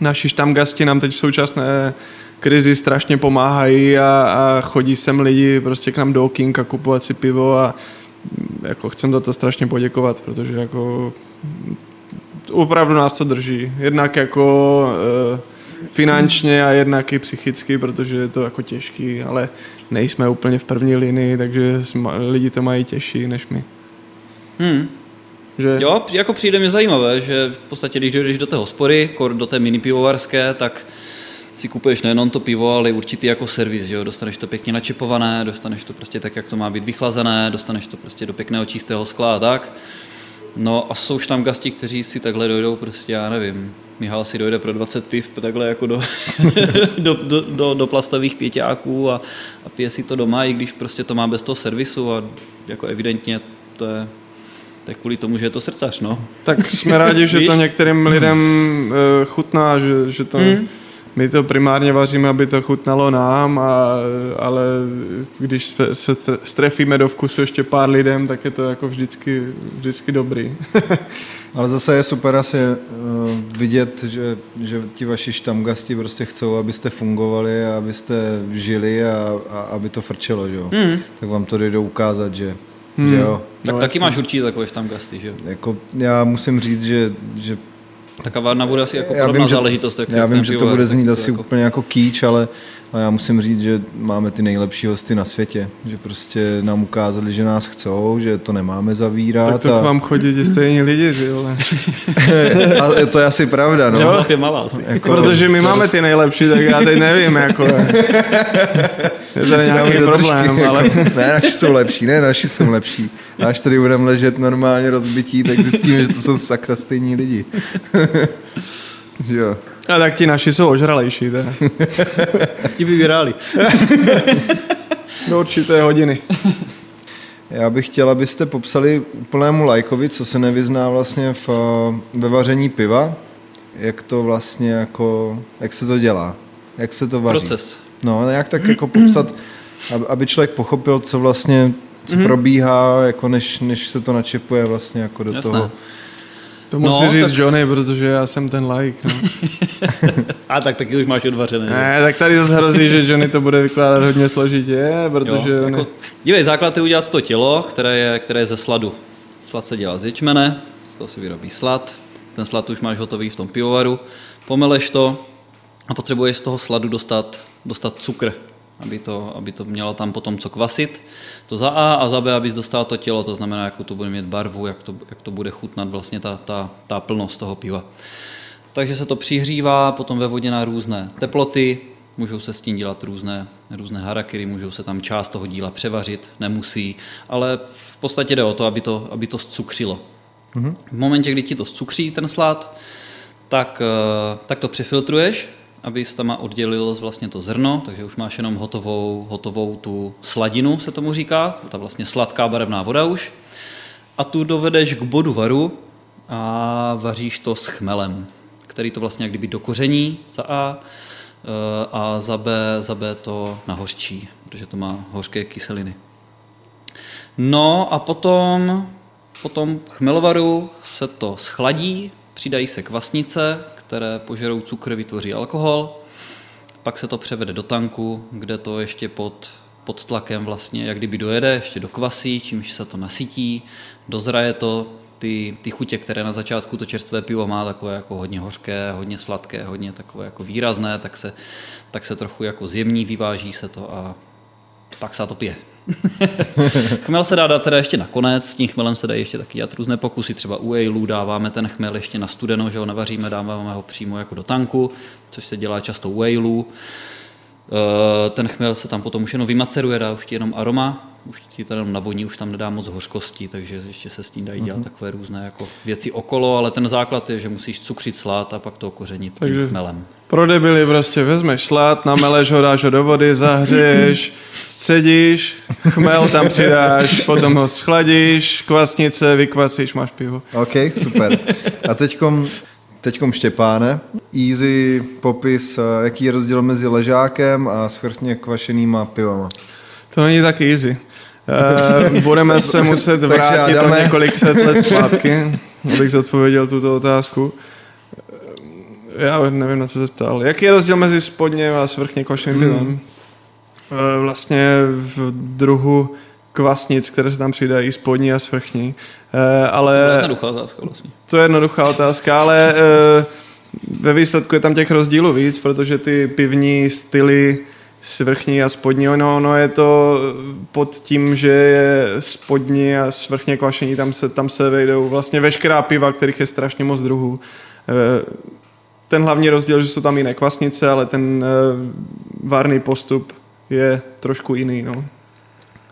naši štamgasti nám teď v současné krizi strašně pomáhají a, a chodí sem lidi prostě k nám do okinka kupovat si pivo a jako chcem za to strašně poděkovat, protože jako opravdu nás to drží. Jednak jako e, finančně a jednak i psychicky, protože je to jako těžký, ale nejsme úplně v první linii, takže lidi to mají těžší než my. Hmm. Že... Jo, jako přijde mi zajímavé, že v podstatě, když dojdeš do té hospody, do té mini pivovarské, tak si kupuješ nejenom to pivo, ale i určitý jako servis, že jo? dostaneš to pěkně načipované, dostaneš to prostě tak, jak to má být vychlazené, dostaneš to prostě do pěkného čistého skla a tak. No a jsou už tam gasti, kteří si takhle dojdou prostě, já nevím, Michal si dojde pro 20 piv takhle jako do, do, do, do, do, plastových pěťáků a, a pije si to doma, i když prostě to má bez toho servisu a jako evidentně to je tak kvůli tomu, že je to srdcař, no. Tak jsme rádi, že to některým lidem uh, chutná, že, že to... Hmm my to primárně vaříme, aby to chutnalo nám, a, ale když se, se strefíme do vkusu ještě pár lidem, tak je to jako vždycky, vždycky dobrý. ale zase je super asi uh, vidět, že, že ti vaši štamgasti prostě chcou, abyste fungovali a abyste žili a, a aby to frčelo, že jo? Mm. Tak vám to jde ukázat, že, mm. že jo. Tak no, taky jasný. máš určitě takové štamgasty, že jo? Jako, já musím říct, že, že ta kavárna bude asi jako já vím, záležitost. Jak já vím, že to bude znít asi jako... úplně jako kýč, ale, ale já musím říct, že máme ty nejlepší hosty na světě. Že prostě nám ukázali, že nás chcou, že to nemáme zavírat. Tak to a... k vám chodí ti stejní lidi, že jo? a to je asi pravda, no. Jo, je malá asi. Jako... Protože my máme ty nejlepší, tak já teď nevím, jako. Je tady nějaký problém, ale... ne, naši jsou lepší, ne, naši jsou lepší. A až tady budeme ležet normálně rozbití, tak zjistíme, že to jsou sakra stejní lidi. jo. A tak ti naši jsou ožralejší, teda. ti by vyráli. Do určité hodiny. Já bych chtěl, abyste popsali úplnému lajkovi, co se nevyzná vlastně v, ve vaření piva, jak to vlastně jako, jak se to dělá, jak se to vaří. Proces. No, jak tak jako popsat, aby člověk pochopil, co vlastně co mm-hmm. probíhá, jako než, než se to načepuje vlastně jako do Jasné. toho. To musí no, říct tak... Johnny, protože já jsem ten like. No. A tak taky už máš odvařené. Ne, tak tady zase hrozí, že Johnny to bude vykládat hodně složitě, protože... Jo, jako, dívej, základ je udělat to tělo, které je, které je ze sladu. Slad se dělá z ječmene, z toho si vyrobí slad, ten slad už máš hotový v tom pivovaru, pomeleš to a potřebuješ z toho sladu dostat, dostat cukr, aby to, aby to mělo tam potom co kvasit. To za A a za B, abys dostal to tělo, to znamená, jak to bude mít barvu, jak to, jak to bude chutnat vlastně ta, ta, ta plnost toho piva. Takže se to přihřívá potom ve vodě na různé teploty, můžou se s tím dělat různé, různé harakiry, můžou se tam část toho díla převařit, nemusí, ale v podstatě jde o to, aby to, aby to zcukřilo. Mm-hmm. V momentě, kdy ti to zcukří ten slad, tak, eh, tak to přefiltruješ, aby tam oddělil vlastně to zrno, takže už máš jenom hotovou, hotovou tu sladinu, se tomu říká, ta vlastně sladká barevná voda už. A tu dovedeš k bodu varu a vaříš to s chmelem, který to vlastně jak kdyby dokoření za A eh, a za B, za B to nahořčí, protože to má hořké kyseliny. No a potom, potom chmelovaru se to schladí, přidají se kvasnice, které požerou cukr, vytvoří alkohol, pak se to převede do tanku, kde to ještě pod, pod tlakem vlastně, jak kdyby dojede, ještě do kvasí, čímž se to nasytí, dozraje to, ty, ty chutě, které na začátku to čerstvé pivo má, takové jako hodně hořké, hodně sladké, hodně takové jako výrazné, tak se, tak se trochu jako zjemní, vyváží se to a pak se to pije. chmel se dá dát teda ještě nakonec, s tím chmelem se dají ještě taky dělat různé pokusy, třeba u ejlů dáváme ten chmel ještě na studeno, že ho nevaříme, dáváme ho přímo jako do tanku, což se dělá často u ejlů. Eh, ten chmel se tam potom už jenom vymaceruje, dá už jenom aroma, už ti to jenom navoní, už tam nedá moc hořkosti, takže ještě se s tím dají dělat mm-hmm. takové různé jako věci okolo, ale ten základ je, že musíš cukřit slát a pak to okořenit takže tím chmelem. Pro debily prostě vezmeš slát, nameleš ho, dáš ho do vody, zahřeješ, scedíš, chmel tam přidáš, potom ho schladíš, kvasnice, vykvasíš, máš pivo. OK, super. A teďkom Teďkom Štěpáne, easy popis, jaký je rozdíl mezi ležákem a svrchně kvašenýma pivama. To není tak easy. Uh, budeme se muset vrátit o několik set let zpátky, abych zodpověděl tuto otázku. Eh, já nevím, na co se ptal. Jaký je rozdíl mezi spodně a svrchně hmm. pivem? Uh, vlastně v druhu kvasnic, které se tam přidají, spodní a svrchní. Uh, ale... To je jednoduchá otázka vlastně. To je jednoduchá otázka, ale uh, ve výsledku je tam těch rozdílů víc, protože ty pivní styly svrchní a spodní, no, no je to pod tím, že je spodní a svrchně kvašení, tam se, tam se vejdou vlastně veškerá piva, kterých je strašně moc druhů. Eh, ten hlavní rozdíl, že jsou tam jiné kvasnice, ale ten várný postup je trošku jiný. No.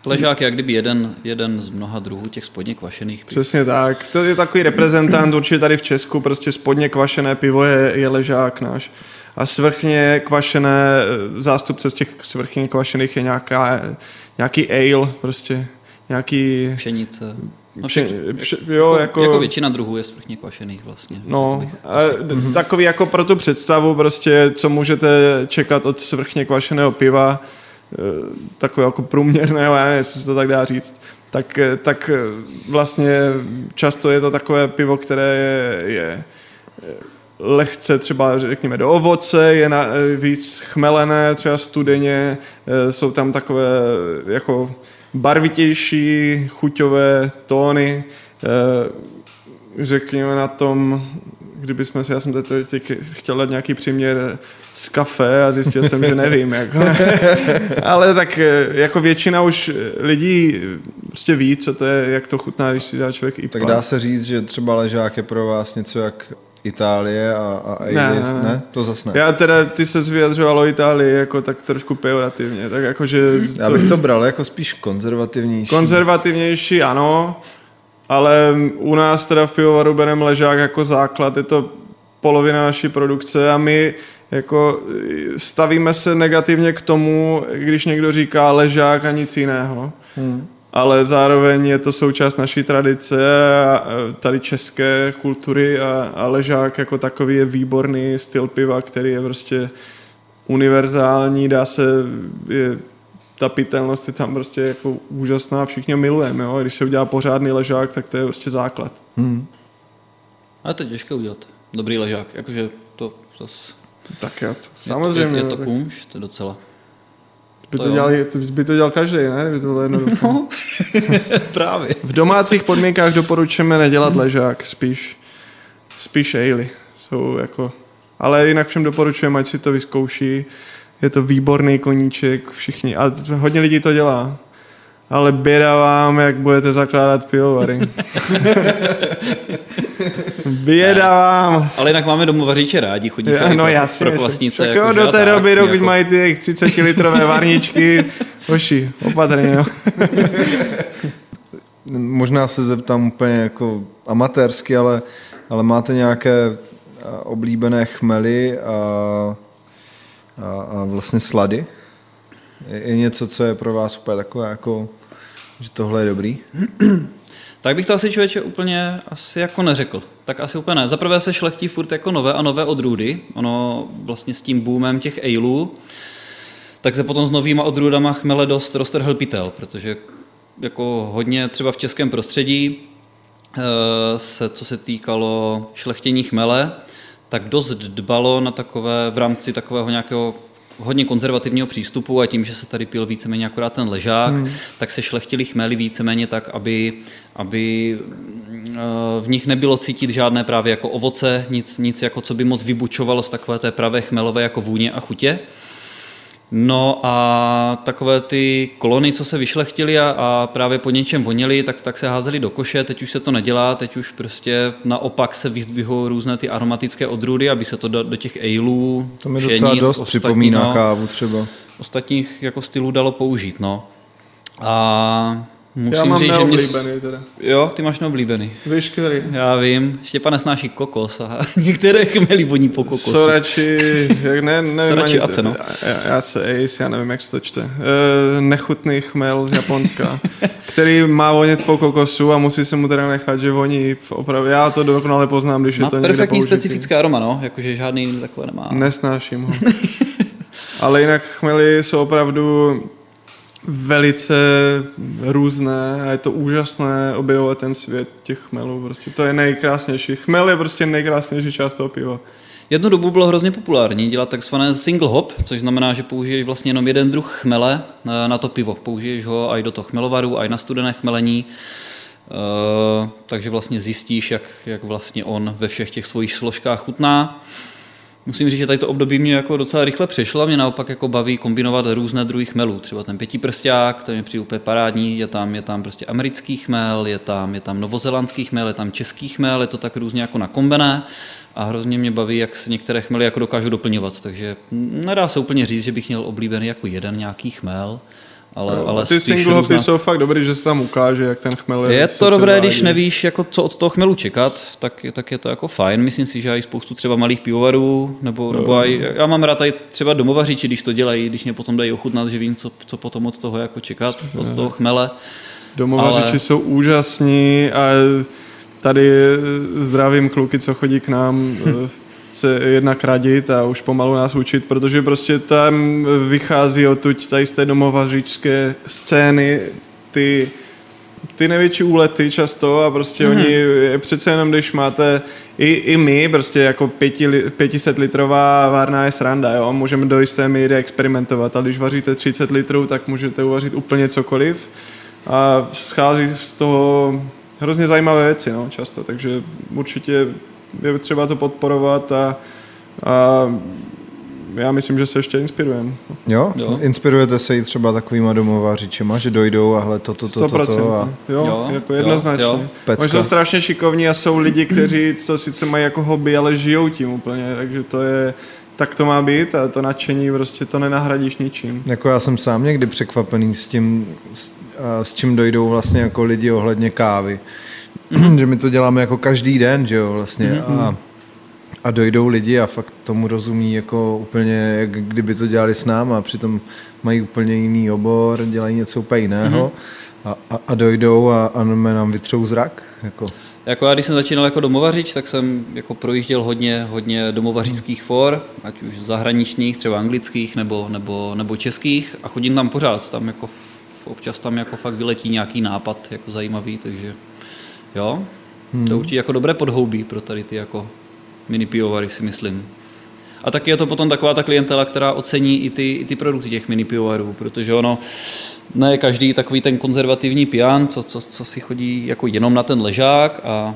Ležák je jak kdyby jeden, jeden z mnoha druhů těch spodně kvašených piv. Přesně tak. To je takový reprezentant určitě tady v Česku, prostě spodně kvašené pivo je, je ležák náš. A svrchně kvašené, zástupce z těch svrchně kvašených je nějaká, nějaký ale, prostě nějaký... Pšenice. No, vše- vše, jo, jako, jako většina druhů je svrchně kvašených vlastně. No, a d- takový jako pro tu představu prostě, co můžete čekat od svrchně kvašeného piva, eh, takové jako průměrného, já nevím, jestli se to tak dá říct, tak, eh, tak eh, vlastně často je to takové pivo, které je, je eh, lehce třeba řekněme do ovoce, je na, eh, víc chmelené, třeba studeně, eh, jsou tam takové eh, jako barvitější chuťové tóny, řekněme na tom, kdybychom si, já jsem teď, chtěl dát nějaký příměr z kafe a zjistil jsem, že nevím. Jako. Ale tak jako většina už lidí prostě ví, co to je, jak to chutná, když si dá člověk i Tak dá se říct, že třeba ležák je pro vás něco jak Itálie a, a Ne, ne, ne. To zas ne. Já teda, ty se vyjadřoval o Itálii jako tak trošku pejorativně, tak jako, že Já bych to bral jako spíš konzervativnější. konzervativnější, ano, ale u nás teda v pivovaru bereme ležák jako základ, je to polovina naší produkce a my jako stavíme se negativně k tomu, když někdo říká ležák a nic jiného. Hmm. Ale zároveň je to součást naší tradice a a tady české kultury a, a ležák jako takový je výborný styl piva, který je prostě univerzální, dá se, je, ta pitelnost je tam prostě jako úžasná, všichni ho milujeme, jo? když se udělá pořádný ležák, tak to je prostě základ. Hmm. Ale to je těžké udělat. Dobrý ležák, jakože to zas... Tak jo, to, je samozřejmě. to, je, je to tak kůž, to je docela. By, to to dělali, by to dělal každý, ne? By to bylo jednoduché. No, právě. V domácích podmínkách doporučujeme nedělat ležák, spíš, spíš ale. Jsou jako, ale jinak všem doporučujeme, ať si to vyzkouší. Je to výborný koníček, všichni. A hodně lidí to dělá. Ale běda vám, jak budete zakládat pivovary. běda vám. Ale jinak máme domovaříče rádi, chodí se Ja, no pro, jasně. pro kvasnice. Však jako, jo, do té tak, doby, dokud jako- mají ty jejich 30 litrové varničky, hoši, opatrně, no. Možná se zeptám úplně jako amatérsky, ale, ale máte nějaké oblíbené chmely a, a, a vlastně slady? Je, je něco, co je pro vás úplně takové jako, že tohle je dobrý? Tak bych to asi člověče úplně asi jako neřekl. Tak asi úplně ne. Zaprvé se šlechtí furt jako nové a nové odrůdy. Ono vlastně s tím boomem těch aleů, tak se potom s novýma odrůdama chmele dost roztrhl pytel, protože jako hodně třeba v českém prostředí eh, se, co se týkalo šlechtění chmele, tak dost dbalo na takové, v rámci takového nějakého hodně konzervativního přístupu a tím, že se tady pil víceméně akorát ten ležák, hmm. tak se šlechtili chmely víceméně tak, aby, aby eh, v nich nebylo cítit žádné právě jako ovoce, nic, nic jako co by moc vybučovalo z takové té pravé chmelové jako vůně a chutě. No a takové ty kolony, co se vyšlechtily a, a právě po něčem voněly, tak, tak se házely do koše, teď už se to nedělá, teď už prostě naopak se vyzdvihují různé ty aromatické odrůdy, aby se to do, do těch aleů, To mi docela dost ostatní, připomíná no, kávu třeba. ostatních jako stylů dalo použít, no. A musím Já mám říct, že mě... teda. Jo, ty máš neoblíbený. Víš, který? Já vím, Štěpán nesnáší kokos a některé chmely voní po kokosu. Co radši, jak ne, nevím Sorači ani, Ace, no. já, já se Ace, já nevím, jak se to čte. E, nechutný chmel z Japonska, který má vonět po kokosu a musí se mu teda nechat, že voní opravdu. Já to dokonale poznám, když Má je to někde perfektní použitý. specifické aroma, no, jakože žádný jiný takové nemá. Nesnáším ho. Ale jinak chmely jsou opravdu velice různé a je to úžasné objevovat ten svět těch chmelů. Prostě to je nejkrásnější. Chmel je prostě nejkrásnější část toho piva. Jednu dobu bylo hrozně populární dělat takzvané single hop, což znamená, že použiješ vlastně jenom jeden druh chmele na- na to pivo. Použiješ ho i do toho chmelovaru, i na studené chmelení. Eh, takže vlastně zjistíš, jak, jak vlastně on ve všech těch svých složkách chutná. Musím říct, že tady to období mě jako docela rychle přešlo mě naopak jako baví kombinovat různé druhy chmelů. Třeba ten pětiprsták, ten je přijde úplně parádní, je tam, je tam prostě americký chmel, je tam, je tam novozelandský chmel, je tam český chmel, je to tak různě jako nakombené a hrozně mě baví, jak se některé chmely jako dokážu doplňovat. Takže nedá se úplně říct, že bych měl oblíbený jako jeden nějaký chmel, ale, ale No, ty spíš single hopy jsou fakt dobrý, že se tam ukáže, jak ten chmel je se to dobré, když nevíš, jako, co od toho chmelu čekat, tak, je- tak je to jako fajn. Myslím si, že i spoustu třeba malých pivovarů, nebo, nebo aj, já mám rád i třeba domovaříči, když to dělají, když mě potom dají ochutnat, že vím, co, co potom od toho jako čekat, od toho chmele. Domovařiči Ale- jsou úžasní a tady zdravím kluky, co chodí k nám se jednak radit a už pomalu nás učit, protože prostě tam vychází odtud tady z té domovařičské scény ty ty největší úlety často a prostě mm-hmm. oni je přece jenom, když máte i, i my, prostě jako pěti, li- 500 litrová várna je sranda, jo, můžeme do jisté míry experimentovat, ale když vaříte 30 litrů, tak můžete uvařit úplně cokoliv a schází z toho hrozně zajímavé věci, no, často, takže určitě je třeba to podporovat a, a já myslím, že se ještě inspirujeme. Jo? Jo. Inspirujete se i třeba takovýma domovářičema, že dojdou a hle toto, to, to, to, to a... Jo, Jo, jako jednoznačně. jo. Oni jsou strašně šikovní a jsou lidi, kteří to sice mají jako hobby, ale žijou tím úplně, takže to je, tak to má být a to nadšení prostě to nenahradíš ničím. Jako já jsem sám někdy překvapený s tím, s, a s čím dojdou vlastně jako lidi ohledně kávy. Že my to děláme jako každý den, že jo, vlastně. A, a dojdou lidi a fakt tomu rozumí jako úplně, jak kdyby to dělali s náma, přitom mají úplně jiný obor, dělají něco úplně jiného a, a, a dojdou a, a nám vytřou zrak. Jako. Jako já, když jsem začínal jako domovařič, tak jsem jako projížděl hodně, hodně domovařických for, ať už zahraničních, třeba anglických nebo, nebo, nebo českých a chodím tam pořád. Tam jako občas tam jako fakt vyletí nějaký nápad jako zajímavý, takže jo, hmm. to je určitě jako dobré podhoubí pro tady ty jako mini pivovary si myslím. A taky je to potom taková ta klientela, která ocení i ty, i ty produkty těch mini pivovarů, protože ono, ne každý takový ten konzervativní pijan, co, co, co si chodí jako jenom na ten ležák a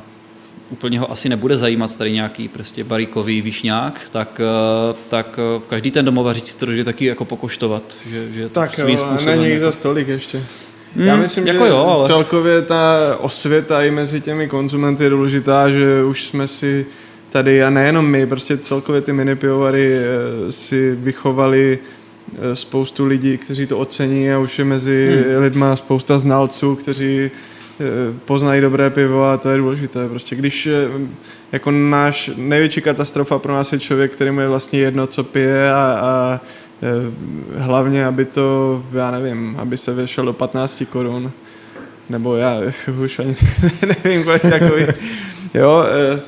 úplně ho asi nebude zajímat tady nějaký prostě barikový višňák, tak, eh, tak eh, každý ten domovaříč si to jde taky jako pokoštovat, že, že Tak jo, není jako- za stolik ještě. Hmm, Já myslím, jako že jo, ale- celkově ta osvěta i mezi těmi konzumenty je důležitá, že už jsme si tady, a nejenom my, prostě celkově ty mini pivovary eh, si vychovali eh, spoustu lidí, kteří to ocení a už je mezi hmm. lidma spousta znalců, kteří eh, poznají dobré pivo a to je důležité. Prostě když jako náš největší katastrofa pro nás je člověk, který mu je vlastně jedno, co pije a, a hlavně, aby to, já nevím, aby se vešel do 15 korun nebo já už ani nevím, kolik takový. Jo, eh,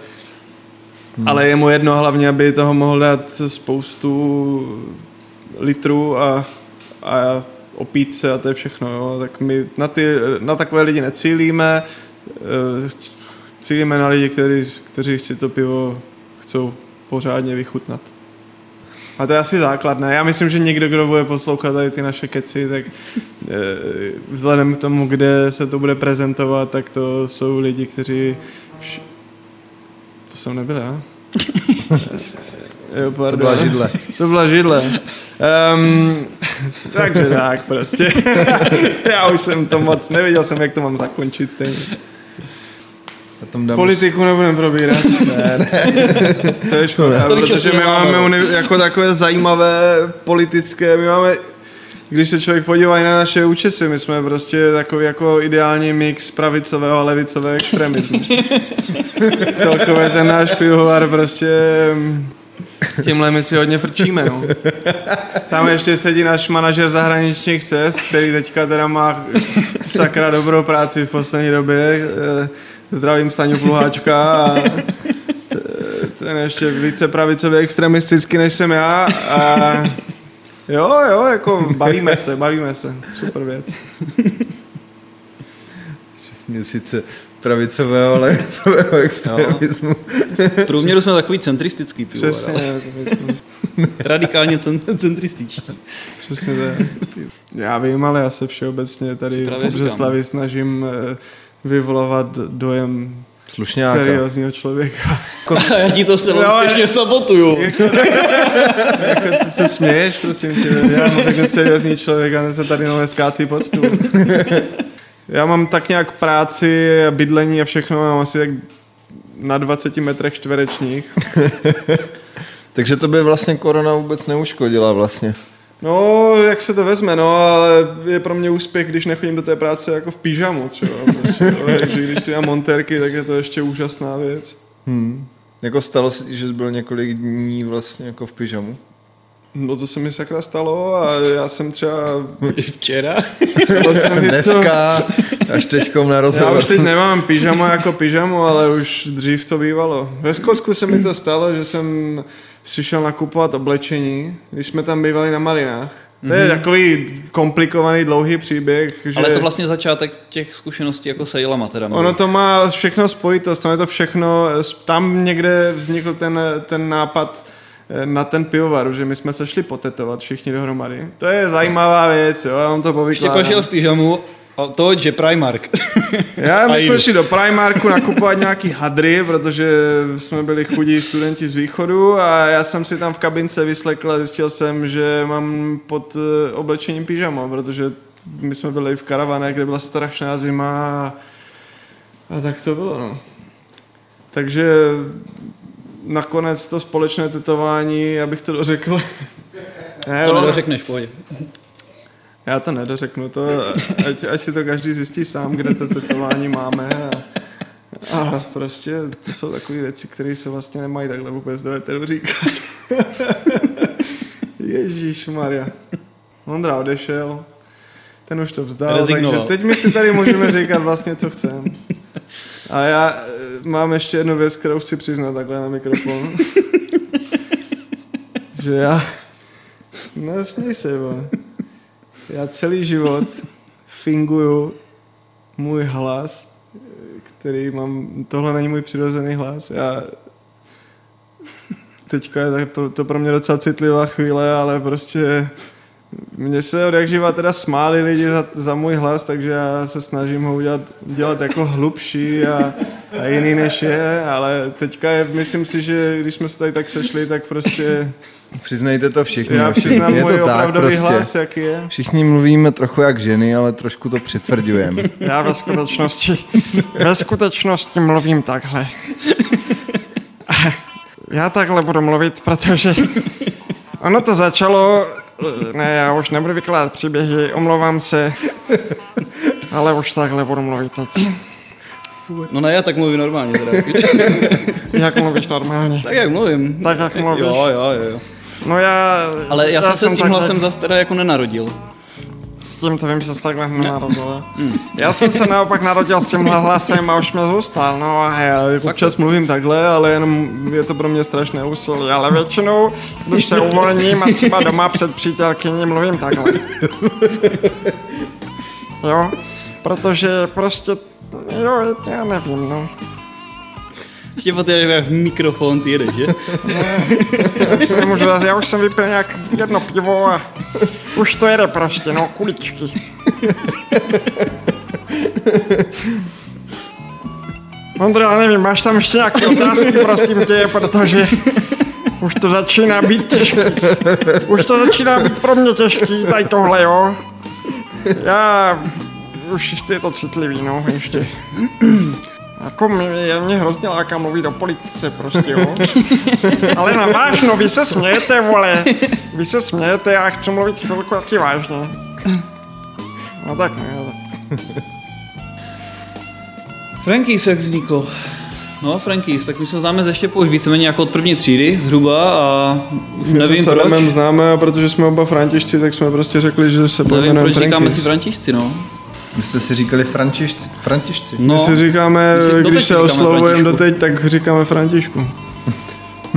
ale je mu jedno hlavně, aby toho mohl dát spoustu litrů a, a opít se a to je všechno. Jo. Tak my na, ty, na takové lidi necílíme, eh, cílíme na lidi, kteří, kteří si to pivo chcou pořádně vychutnat. A to je asi základ, ne? Já myslím, že někdo, kdo bude poslouchat tady ty naše keci, tak eh, vzhledem k tomu, kde se to bude prezentovat, tak to jsou lidi, kteří... Vš... To jsem nebyl já? jo, pardon. To byla židle. To byla židle. Um, takže tak prostě. já už jsem to moc, nevěděl jsem, jak to mám zakončit stejně. Tam dám Politiku nebudeme probírat. ne, ne. to je škoda, času protože my máme uni- jako takové zajímavé politické, my máme, když se člověk podívá i na naše účesy, my jsme prostě takový jako ideální mix pravicového a levicového extremismu. Celkově ten náš pivovar prostě tímhle my si hodně frčíme, no. Tam ještě sedí náš manažer zahraničních cest, který teďka teda má sakra dobrou práci v poslední době. Eh, Zdravím Staňu Pluháčka a ten je ještě více pravicově extremistický než jsem já a jo, jo, jako bavíme se, bavíme se. Super věc. 6 měsíce pravicového, ale levicového extremismu. V průměru jsme takový centristický pivovar, Přesně, ale my jsme- radikálně cen- centrističtí. přesně tak. Já vím, ale já se všeobecně tady říkám. Břeslavi snažím vyvolovat dojem Slušňáka. seriózního člověka. A já ti to se Jo, úspěšně sabotuju. jako, co se směješ, prosím tě, já mu řeknu seriózní člověk a ten se tady nové skácí pod stůl. Já mám tak nějak práci, a bydlení a všechno, mám asi tak na 20 metrech čtverečních. Takže to by vlastně korona vůbec neuškodila vlastně. No, jak se to vezme, no, ale je pro mě úspěch, když nechodím do té práce jako v pyžamu třeba. Prostě, jo. Takže když si mám montérky, tak je to ještě úžasná věc. Hmm. Jako stalo se, ti, že jsi byl několik dní vlastně jako v pyžamu? No to se mi sakra stalo a já jsem třeba... Včera? to se mi to- Dneska, až teďkom na Já rozhovor. už teď nemám pyžamo jako pyžamo, ale už dřív to bývalo. Ve Skotsku se mi to stalo, že jsem si šel nakupovat oblečení, když jsme tam bývali na Malinách. To je takový komplikovaný, dlouhý příběh, že Ale je to vlastně začátek těch zkušeností jako sejlama teda. ono to má všechno spojitost, tam je to všechno, tam někde vznikl ten, ten nápad eh, na ten pivovar, že my jsme se šli potetovat všichni dohromady. To je zajímavá věc, jo, já vám to Ještě povykládám. košil v pyžamu, a to je Primark. Já, my jsme šli do Primarku nakupovat nějaký hadry, protože jsme byli chudí studenti z východu a já jsem si tam v kabince vyslekl a zjistil jsem, že mám pod eh, oblečením pyžamo, protože my jsme byli v karavanech, kde byla strašná zima a, a tak to bylo, no. Takže nakonec to společné tetování, abych to dořekl. Ne, To nedořekneš, pohodě. Já to nedořeknu, to, ať, ať si to každý zjistí sám, kde to tetování máme. A, a prostě to jsou takové věci, které se vlastně nemají takhle vůbec do eteru říkat. Ježíš Maria. Ondra odešel, ten už to vzdal, Rezignoval. takže teď my si tady můžeme říkat vlastně, co chceme. A já eh, mám ještě jednu věc, kterou chci přiznat takhle na mikrofon. že já... Nesmí se, vole. Já celý život finguju můj hlas, který mám, tohle není můj přirozený hlas. Já teďka je to pro mě docela citlivá chvíle, ale prostě mně se od jak živa teda smáli lidi za, za můj hlas, takže já se snažím ho udělat, dělat jako hlubší a, a jiný než je, ale teďka je, myslím si, že když jsme se tady tak sešli, tak prostě Přiznejte to všichni. já no, přiznám je můj to tak prostě. hlas, jaký je. Všichni mluvíme trochu jak ženy, ale trošku to přitvrdujeme. Já ve skutečnosti, ve skutečnosti mluvím takhle. Já takhle budu mluvit, protože ono to začalo, ne, já už nebudu vykládat příběhy, omlouvám se, ale už takhle budu mluvit teď. No ne, já tak mluvím normálně teda. Jak mluvíš normálně? tak jak mluvím. Tak jak mluvíš? Jo, jo, jo. No já... Ale já, jsem se s tím hlasem zase teda jako nenarodil. S tím to vím, že se takhle nenarodil. Já jsem se naopak narodil s tímhle hlasem a už mě zůstal. No a já občas mluvím takhle, ale jenom je to pro mě strašné úsilí. Ale většinou, když se uvolním a třeba doma před přítelkyní, mluvím takhle. Jo, protože prostě, jo, já nevím, no. Ještě po té mikrofon ty jedeš, že? Já už, nemůžu, já už jsem vypil nějak jedno pivo a už to jede prostě, no, kuličky. Ondro, já nevím, máš tam ještě nějaké otázky, prosím tě, protože už to začíná být těžký. Už to začíná být pro mě těžký, tady tohle, jo. Já, už ještě je to citlivý, no, ještě. Jako mě, je mě hrozně láká mluvit o politice prostě, jo. Ale na vážno, vy se smějete, vole. Vy se smějete, já chci mluvit chvilku taky vážně. No tak ne, no tak. Frankies jak vzniklo? No, Frankies, tak my se známe ze Štěpou už víceméně jako od první třídy zhruba a už My nevím se proč. známe a protože jsme oba františci, tak jsme prostě řekli, že se Nevím, pojmenujeme proč říkáme si Františci, no. Vy jste si říkali františci. františci. no. My si říkáme, My si když se oslovujeme doteď, tak říkáme Františku.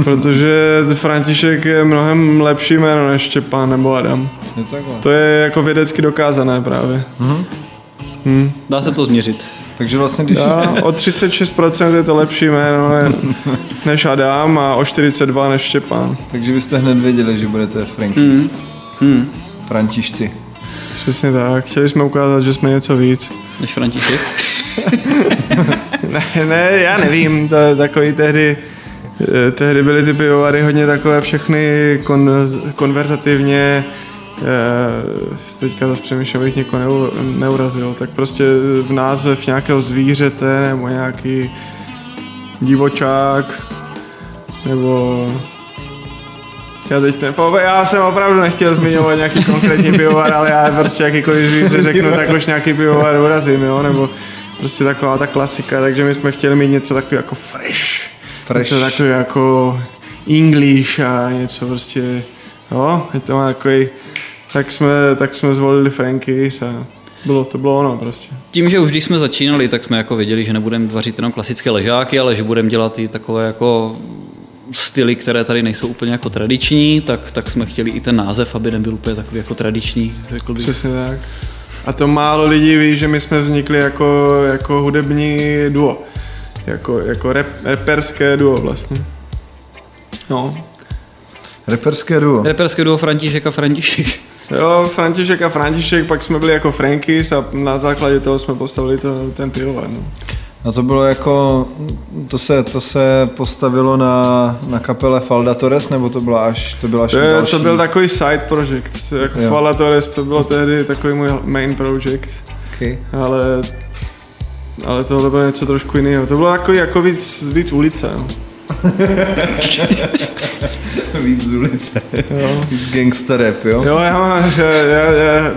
Protože František je mnohem lepší jméno než Štěpán nebo Adam. Je to takhle. To je jako vědecky dokázané právě. Dá se to změřit. Takže vlastně, když... A o 36% je to lepší jméno ne- než Adam a o 42 než Štěpán. Takže byste hned věděli, že budete Frankies. Mm. Mm. Františci. Přesně tak. Chtěli jsme ukázat, že jsme něco víc. Než František. Ne, ne, já nevím, to je takový tehdy, eh, tehdy byly ty pivovary hodně takové všechny kon, konverzativně, eh, teďka zase přemýšlím, abych někoho neu, neurazil, tak prostě v název nějakého zvířete nebo nějaký divočák nebo já teď ne, já jsem opravdu nechtěl zmiňovat nějaký konkrétní pivovar, ale já prostě jakýkoliv zvíře řeknu, tak už nějaký pivovar urazím, jo, nebo prostě taková ta klasika, takže my jsme chtěli mít něco takového jako fresh, Fresh. něco takového jako English a něco prostě jo, je to má takový, tak jsme, tak jsme zvolili Frankies a bylo, to bylo ono prostě. Tím, že už když jsme začínali, tak jsme jako věděli, že nebudeme vařit jenom klasické ležáky, ale že budeme dělat i takové jako styly, které tady nejsou úplně jako tradiční, tak, tak jsme chtěli i ten název, aby nebyl úplně takový jako tradiční, řekl bych. Přesně tak. A to málo lidí ví, že my jsme vznikli jako, jako hudební duo. Jako, jako rap, reperské duo vlastně. No. Reperské duo. Reperské duo František a František. Jo, František a František, pak jsme byli jako Frankies a na základě toho jsme postavili to, ten pivovar. No. A to bylo jako, to se, to se postavilo na, na kapele Falda Torres, nebo to byla až, to byla až To, je, další? to byl takový side project, jako Jo. Fala Torres, to bylo tehdy takový můj main project, Okay. ale, ale tohle bylo něco trošku jiného. To bylo takový jako víc, víc ulice. No. Víc z ulice. Jo. Víc gangster rap, jo? Jo, já, já, já, já,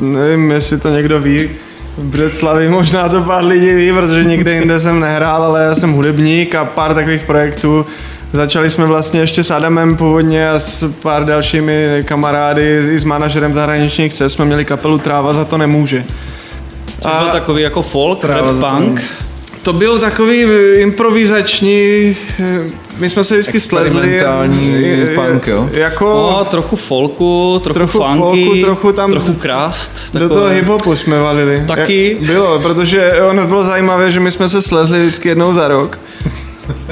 nevím, jestli to někdo ví, v Břeclavi možná to pár lidí ví, protože nikde jinde jsem nehrál, ale já jsem hudebník a pár takových projektů. Začali jsme vlastně ještě s Adamem původně a s pár dalšími kamarády i s manažerem zahraničních cest jsme měli kapelu Tráva za to nemůže. To byl takový jako folk, rap za to punk. To byl takový improvizační, eh, my jsme se vždycky slezli. Punk, jo? Jako... No, trochu folku, trochu, Trochu funky, folku, trochu tam- trochu krast. Do takové. toho hiphopu jsme valili. Taky. Jak Bylo, protože ono bylo zajímavé, že my jsme se slezli vždycky jednou za rok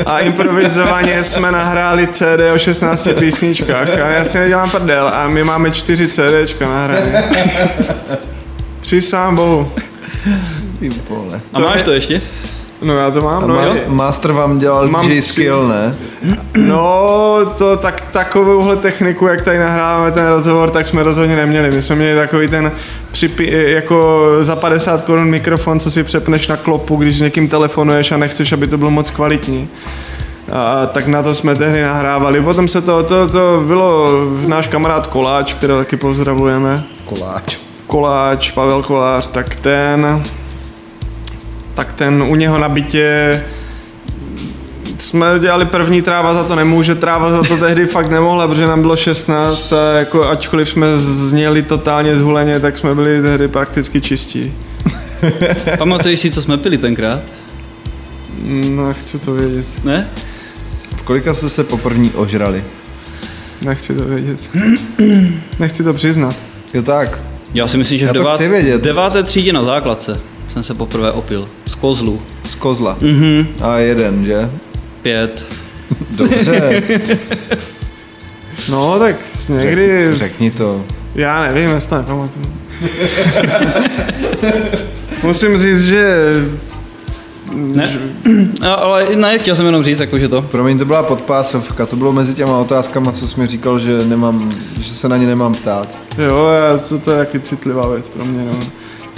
a improvizovaně jsme nahráli CD o 16 písničkách a já si nedělám prdel a my máme 4 CDčka nahrané. Přísám bohu. Ty vole. A máš to ještě? No já to mám, A no, mas- master vám dělal Mám DJ tři. skill, ne? no to tak, takovouhle techniku, jak tady nahráváme ten rozhovor, tak jsme rozhodně neměli. My jsme měli takový ten připi, jako za 50 korun mikrofon, co si přepneš na klopu, když s někým telefonuješ a nechceš, aby to bylo moc kvalitní. A tak na to jsme tehdy nahrávali. Potom se to, to, to bylo náš kamarád Koláč, kterého taky pozdravujeme. Koláč. Koláč, Pavel Kolář, tak ten, tak ten u něho na bytě jsme dělali první tráva za to nemůže, tráva za to tehdy fakt nemohla, protože nám bylo 16 a jako ačkoliv jsme zněli totálně zhuleně, tak jsme byli tehdy prakticky čistí. Pamatuješ si, co jsme pili tenkrát? No, chci to vědět, Ne? V kolika jste se poprvní ožrali? nechci to vědět. Nechci to přiznat. Jo tak. Já si myslím, že Já v to devát, chci vědět. deváté třídě na základce jsem se poprvé opil. Z kozlu. Z kozla. Mhm. A jeden, že? Pět. Dobře, No, tak někdy, řekni to. já nevím, já si to nepamatuju. Musím říct, že Ne? Ale ne, chtěl jsem jenom říct, jako, že to. Promiň, to byla podpásovka, to bylo mezi těma otázkama, co jsi mi říkal, že, nemám, že se na ně nemám ptát. Jo, já, to, to je taky citlivá věc pro mě, no.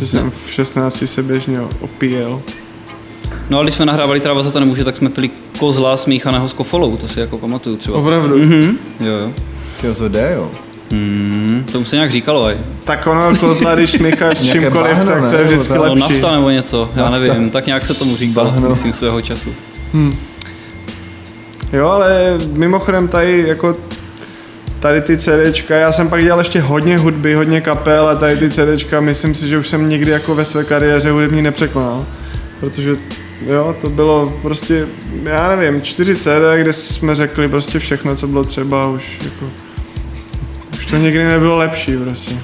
Že jsem v 16 se běžně opíjel. No a když jsme nahrávali Tráva za to nemůže, tak jsme pili kozla smíchaného s kofolou, to si jako pamatuju třeba. Opravdu. Mhm. Jo, jo. Ty to jde, jo. Mm, tomu se nějak říkalo, aj. Tak ono kozla, když smícháš s Nějaké čímkoliv, bahno, tak to je vždycky tak? No lepší. nafta nebo něco, já Nafta. nevím, tak nějak se tomu říkalo, Bahno. myslím svého času. Hm. Jo, ale mimochodem tady jako tady ty CDčka, já jsem pak dělal ještě hodně hudby, hodně kapel a tady ty CDčka, myslím si, že už jsem nikdy jako ve své kariéře hudební nepřekonal. Protože jo, to bylo prostě, já nevím, čtyři CD, kde jsme řekli prostě všechno, co bylo třeba, už jako, už to nikdy nebylo lepší prostě.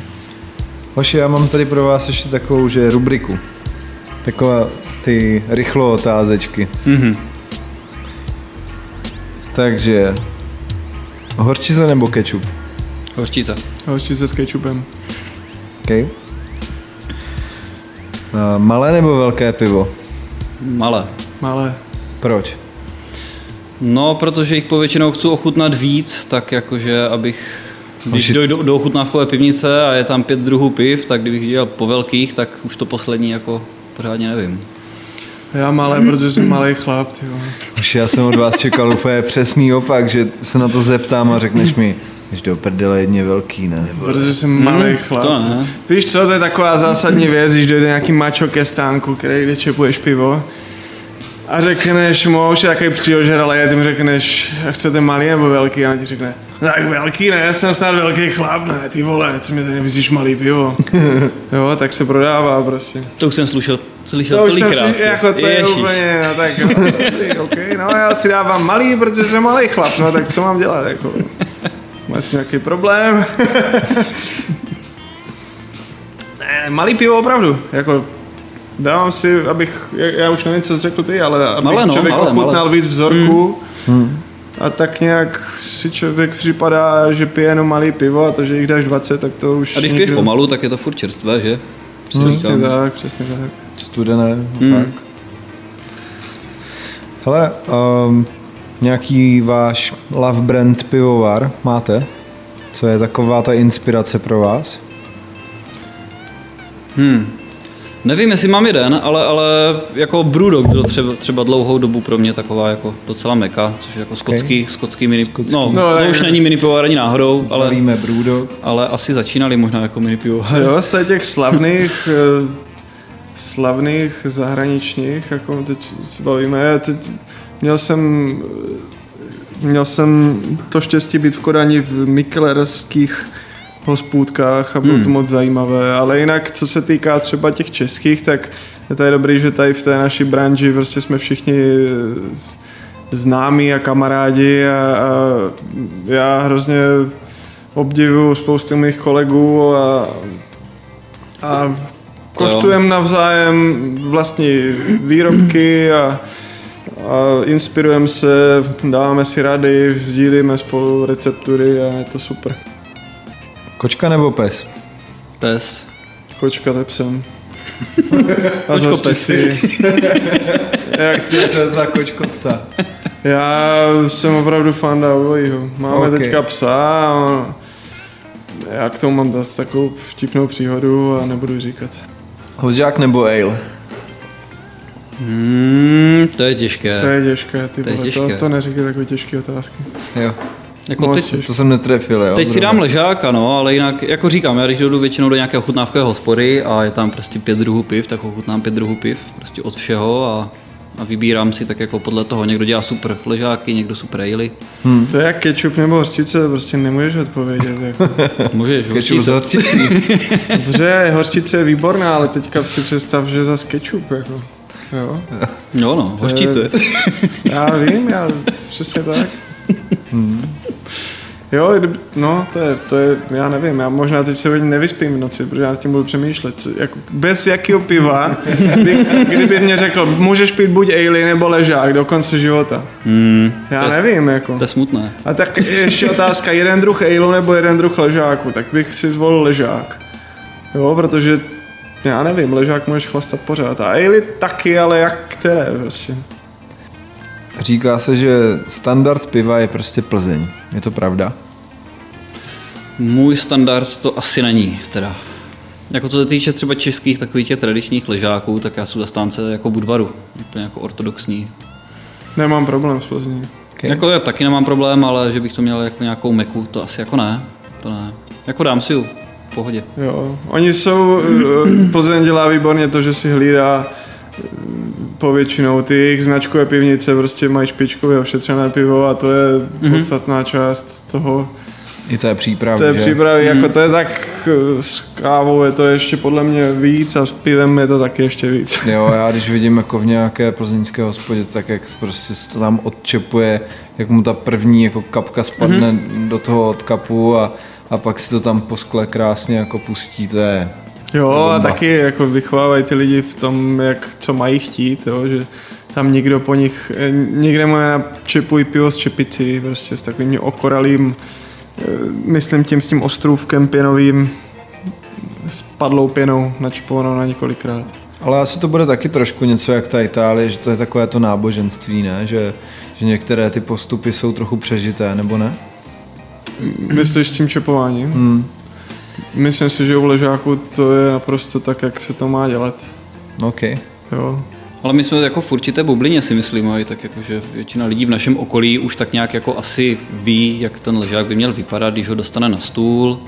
Hoši, já mám tady pro vás ještě takovou, že rubriku. Taková ty rychlo otázečky. Mhm. Takže, horčice nebo kečup? Hořčice. Hořčice s kečupem. Okay. A malé nebo velké pivo? Malé. Malé. Proč? No, protože jich povětšinou chci ochutnat víc, tak jakože abych když dojdu do ochutnávkové pivnice a je tam pět druhů piv, tak kdybych dělal po velkých, tak už to poslední jako pořádně nevím. Já malé, protože jsem malý chlap, ty vole. Už já jsem od vás čekal úplně přesný opak, že se na to zeptám a řekneš mi, že do prdele jedně velký, ne? Protože jsem malý chlap. to ne. Víš co, to je taková zásadní věc, když dojde nějaký mačo ke stánku, který kde čepuješ pivo a řekneš mu, už je takový přiožralý a ty mu řekneš, a chcete malý nebo velký a on ti řekne, Tak velký ne, jsem snad velký chlap, ne, ty vole, co mi tady nemyslíš malý pivo. jo, tak se prodává prostě. To už jsem slyšel, slyšel To už jsem tolikrát. si, jako to je Ježiš. úplně, no tak jo, dobrý, okay, no já si dávám malý, protože jsem malý chlap, no tak co mám dělat, jako. Máš nějaký problém? ne, malý pivo opravdu, jako dávám si, abych, já, já už nevím, co jsi řekl ty, ale abych Malé, no, člověk malé, ochutnal malé. víc vzorku, a tak nějak si člověk připadá, že pije jenom malý pivo a to, že jich dáš 20, tak to už A když piješ pomalu, tak je to furt čerstvé, že? Si Přesně říkám. tak, přesně tak. Studené, Hmm. tak. Hele, um, nějaký váš love brand pivovar máte? Co je taková ta inspirace pro vás? Hmm. Nevím, jestli mám jeden, ale, ale jako Brewdog byl třeba, třeba dlouhou dobu pro mě taková jako docela meka, což je jako skotský, okay. skotský mini, Skotský. no, No, no to už není mini pivovar ani náhodou, ale, Zdravíme Brewdog. ale asi začínali možná jako mini pivovar. Jo, z těch slavných, eh, slavných zahraničních, jako teď se bavíme, já teď měl jsem, měl jsem to štěstí být v Kodani v Miklerských hospůdkách a bylo Hmm. to moc zajímavé, ale jinak, co se týká třeba těch českých, tak je to je dobrý, že tady v té naší branži prostě jsme všichni eh, známí a kamarádi a, a já hrozně obdivuju spoustu mých kolegů a, a koštujeme navzájem vlastní výrobky a, a inspirujeme se, dáváme si rady, sdílíme spolu receptury a je to super. Kočka nebo pes? Pes. Kočka tepsem. A Kočko hořčici. Jak chcete za kočko psa? Já jsem opravdu fanda obojího. Máme Ok. okay. teďka psa a já k tomu mám zase takovou vtipnou příhodu a nebudu říkat. Hoďák nebo ale? Hmm, to je těžké. To je těžké, ty To je těžké. To, to neříkej takové těžké otázky. Jo, Jako Moc teď, to jsem netrefil, jo. Teď si dám ležáka, no, ale jinak, jako říkám, já když jdu většinou do nějakého chutnávkové hospody a je tam prostě pět druhů piv, tak ochutnám pět druhů piv, prostě od všeho a, a vybírám si tak jako podle toho. Někdo dělá super ležáky, někdo super ale. To je jak ketchup nebo hořčice, prostě nemůžeš odpovědět. Jako. Můžeš, Kečup hořčice. horčicí. Dobře, hořčice je výborná, ale teďka si představ, že za ketchup. Jako. Jo. Jo no, hořčice. Já vím, já přesně tak. Jo, no, to je, to je, já nevím, já možná teď se hodně nevyspím v noci, protože já nad tím budu přemýšlet. Co, jako, bez jakého piva, bych, kdyby mě řekl, můžeš pít buď ale nebo ležák do konce života. Hmm, Já nevím, jako. to je smutné. A tak ještě otázka, jeden druh ale nebo jeden druh ležáku, tak bych si zvolil ležák. Jo, protože já nevím, ležák můžeš chlastat pořád. A ale taky, ale jak které prostě. Říká se, že standard piva je prostě Plzeň. Je to pravda? Můj standard to asi není, teda. Jako co se týče třeba českých takových těch tradičních ležáků, tak já jsem zastánce jako Budvaru, úplně jako ortodoxní. Nemám problém s Plzní. Okay. Jako já taky nemám problém, ale že bych to měl jako nějakou meku, to asi jako ne. To ne. Jako dám si ju, v pohodě. Jo, oni jsou, eh, Plzeň dělá výborně to, že si hlídá povětšinou ty jejich značkové pivnice prostě mají špičkově ošetřené pivo a to je podstatná část toho, I té přípravy, té že? přípravy, jako to je tak eh, s kávou je to ještě podle mě víc a s pivem je to taky ještě víc. Jo, já když vidím jako v nějaké plzeňské hospodě, tak jak prostě se to tam odčepuje, jak mu ta první jako kapka spadne mm-hmm. do toho odkapu a, a pak si to tam po skle krásně jako pustí, to je Jo, a taky jako vychovávají ty lidi v tom, jak co mají chtít, jo, že tam nikdo po nich, eh, nikde mu nenačepují pivo z čepici, prostě s takovým okoralým, eh, myslím tím s tím ostrůvkem pěnovým, s padlou pěnou načepovanou na několikrát. Ale asi to bude taky trošku něco jak ta Itálie, že to je takové to náboženství, ne? Že, že některé ty postupy jsou trochu přežité, nebo ne? Myslíš s tím čepováním? Hmm. Myslím si, že u ležáku to je naprosto tak, jak se to má dělat. OK. Jo. Ale my jsme jako v určité bublině si myslím, a i tak jako, že většina lidí v našem okolí už tak nějak jako asi ví, jak ten ležák by měl vypadat, když ho dostane na stůl.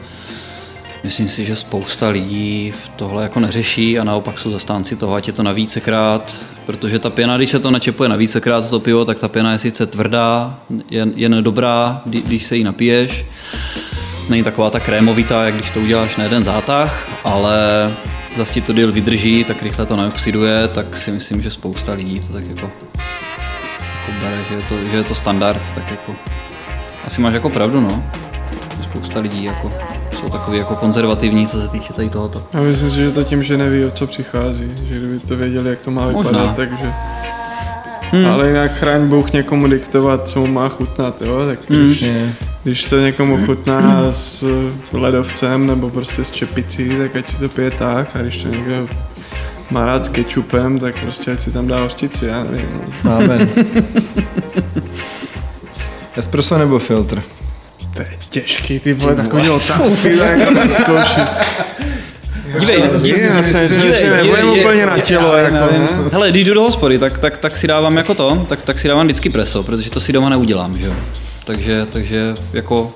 Myslím si, že spousta lidí tohle jako neřeší a naopak jsou zastánci toho, ať je to na vícekrát, protože ta pěna, když se to načepuje na vícekrát to pivo, tak ta pěna je sice tvrdá, je, je nedobrá, když se jí napiješ. Není taková ta krémovitá, jak když to uděláš na jeden zátah, ale zase ti to díl vydrží, tak rychle to neoxiduje, tak si myslím, že spousta lidí to tak jako, jako bere, že je, to, že je to standard, tak jako asi máš jako pravdu, no. Spousta lidí jako jsou takový jako konzervativní, co se týče tady tohoto. Já myslím si, že to tím, že neví, o co přichází, že kdyby to věděli, jak to má vypadat, Možná. takže... Hmm. Ale jinak chraň Bůh někomu diktovat, co mu má chutnat, jo? Tak když, hmm. když se někomu chutná s ledovcem nebo prostě s čepicí, tak ať si to pije tak a když to někdo má rád s kečupem, tak prostě ať si tam dá hostici, já nevím. No. Amen. Espresso nebo filtr? To je těžký, ty vole, takový otázky, jako tak zkouším. Dívej, dívej, já se, že nebudem úplně na tělo. Já, jako, ne? Hele, když jdu do hospody, tak, tak, tak si dávám jako to, tak, tak si dávám vždycky preso, protože to si doma neudělám, že jo. Takže, takže jako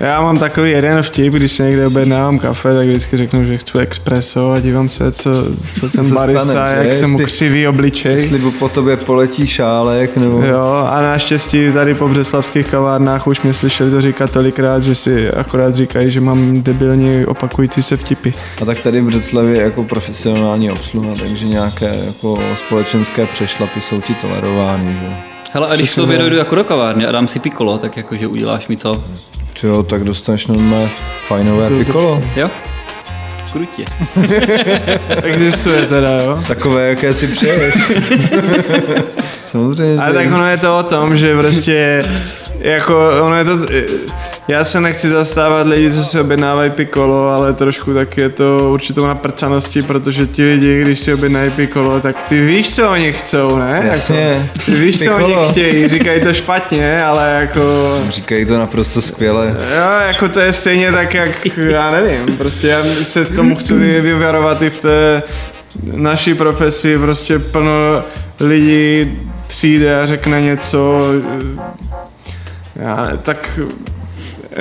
já mám takový jeden vtip, když se někde objednávám kafe, tak vždycky řeknu, že chci espresso a dívám se, co, co ten co barista, stane, jak se mu křiví obličej. Jestli po tobě poletí šálek, nebo... Jo, a naštěstí tady po břeslavských kavárnách už mě slyšeli to říkat tolikrát, že si akorát říkají, že mám debilně opakující se vtipy. A tak tady v Břeclavě jako profesionální obsluha, takže nějaké jako společenské přešlapy jsou ti tolerovány, že? Hele, a když to dojdu jako do kavárny a dám si pikolo, tak jakože uděláš mi co? Jo, tak dostaneš normálně fajnové to, pikolo. Jo? Krutě. Existuje teda, jo? Takové, jaké si přeješ. Samozřejmě. Ale tak ono je to o tom, že prostě jako ono je to, já se nechci zastávat lidi, co si objednávají pikolo, ale trošku tak je to určitou naprcanosti, protože ti lidi, když si objednají pikolo, tak ty víš, co oni chcou, ne? Jasně. Jako, ty víš, co oni chtějí, říkají to špatně, ale jako... Říkají to naprosto skvěle. Jo, jako to je stejně tak, jak, já nevím, prostě já se tomu chci vyvarovat i v té naší profesi, prostě plno lidí přijde a řekne něco, já, tak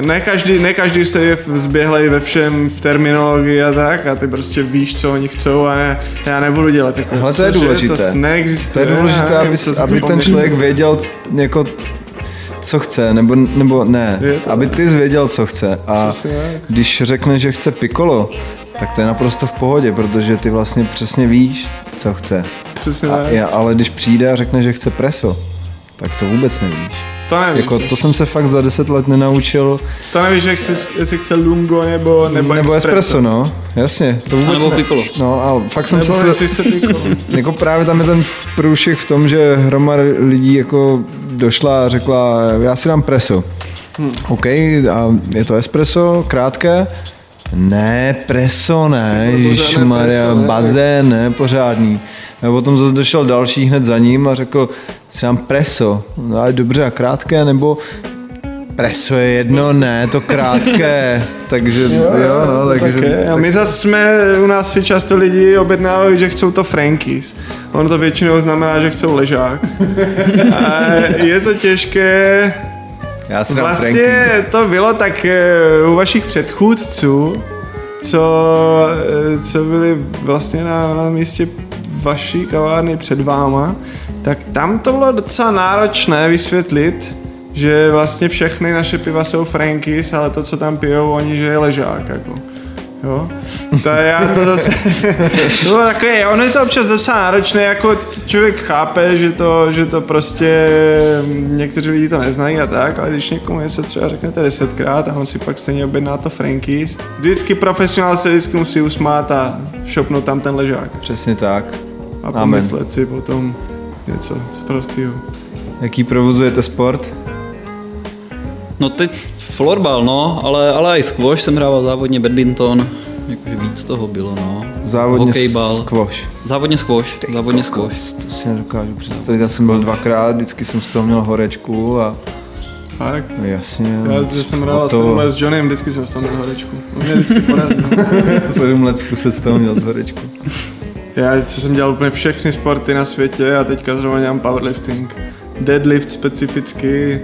ne každý, ne každý se je zběhlej ve všem v terminologii a tak a ty prostě víš, co oni chcou a ne, já nebudu dělat jako, Hele, to je důležité. To neexistuje. To je důležité, nevím, aby, aby ten člověk věděl jako co chce, nebo, nebo ne, aby ty zvěděl, co chce. A když řekne, že chce pikolo, tak to je naprosto v pohodě, protože ty vlastně přesně víš, co chce. Přesně a, ale když přijde a řekne, že chce preso, tak to vůbec nevíš. To nevíš. Jako, to jsem se fakt za deset let nenaučil. To nevíš, jak chci, jestli chce lungo nebo, nebo, nebo espresso. espresso. no. Jasně. To vůbec a nebo ne... piccolo. No a fakt jsem nebo se... Nebo chce piccolo. jako právě tam je ten průšek v tom, že hromad lidí jako došla a řekla, já si dám preso. Hmm. OK, a je to espresso, krátké? Ne, preso ne, Maria, bazén ne, pořádný. A potom zase došel další hned za ním a řekl, si dám preso. No, ale dobře a krátké, nebo Preso je jedno, ne, to krátké, takže jo, jo no, takže... Také. A my zase jsme, u nás si často lidi objednávají, že chcou to Frankies. On to většinou znamená, že chcou ležák. A je to těžké. Já si Vlastně Frankies. to bylo tak eh, u vašich předchůdců, co, eh, co byli vlastně na, na místě vaší kavárny před váma, tak tam to bylo docela náročné vysvětlit, že vlastně všechny naše piva jsou Frankis, ale to, co tam pijou oni, že je ležák, jako. Jo? To je já to zase... to bylo takové, ono je to občas zase náročné, jako člověk chápe, že to, že to prostě někteří lidi to neznají a tak, ale když někomu něco třeba řeknete desetkrát a on si pak stejně objedná to Frankis, vždycky profesionál se vždycky musí usmát a šopnout tam ten ležák. Přesně tak. A pomyslet si potom něco z prostého. Jaký provozujete sport? No teď florbal, no, ale, ale i squash jsem hrával závodně, badminton, jakože víc toho bylo, no. Závodně Hokejbal. squash. Závodně squash, Ty závodně kokos, squash. To si nedokážu představit, já jsem byl dvakrát, vždycky jsem z toho měl horečku a tak. No jasně. Já když jsem hrál to... 7 let s Johnnym, vždycky jsem z toho měl horečku. On mě vždycky porazil. 7 let v kuse z toho měl z horečku. Já jsem dělal úplně všechny sporty na světě a teďka zrovna dělám powerlifting. Deadlift specificky,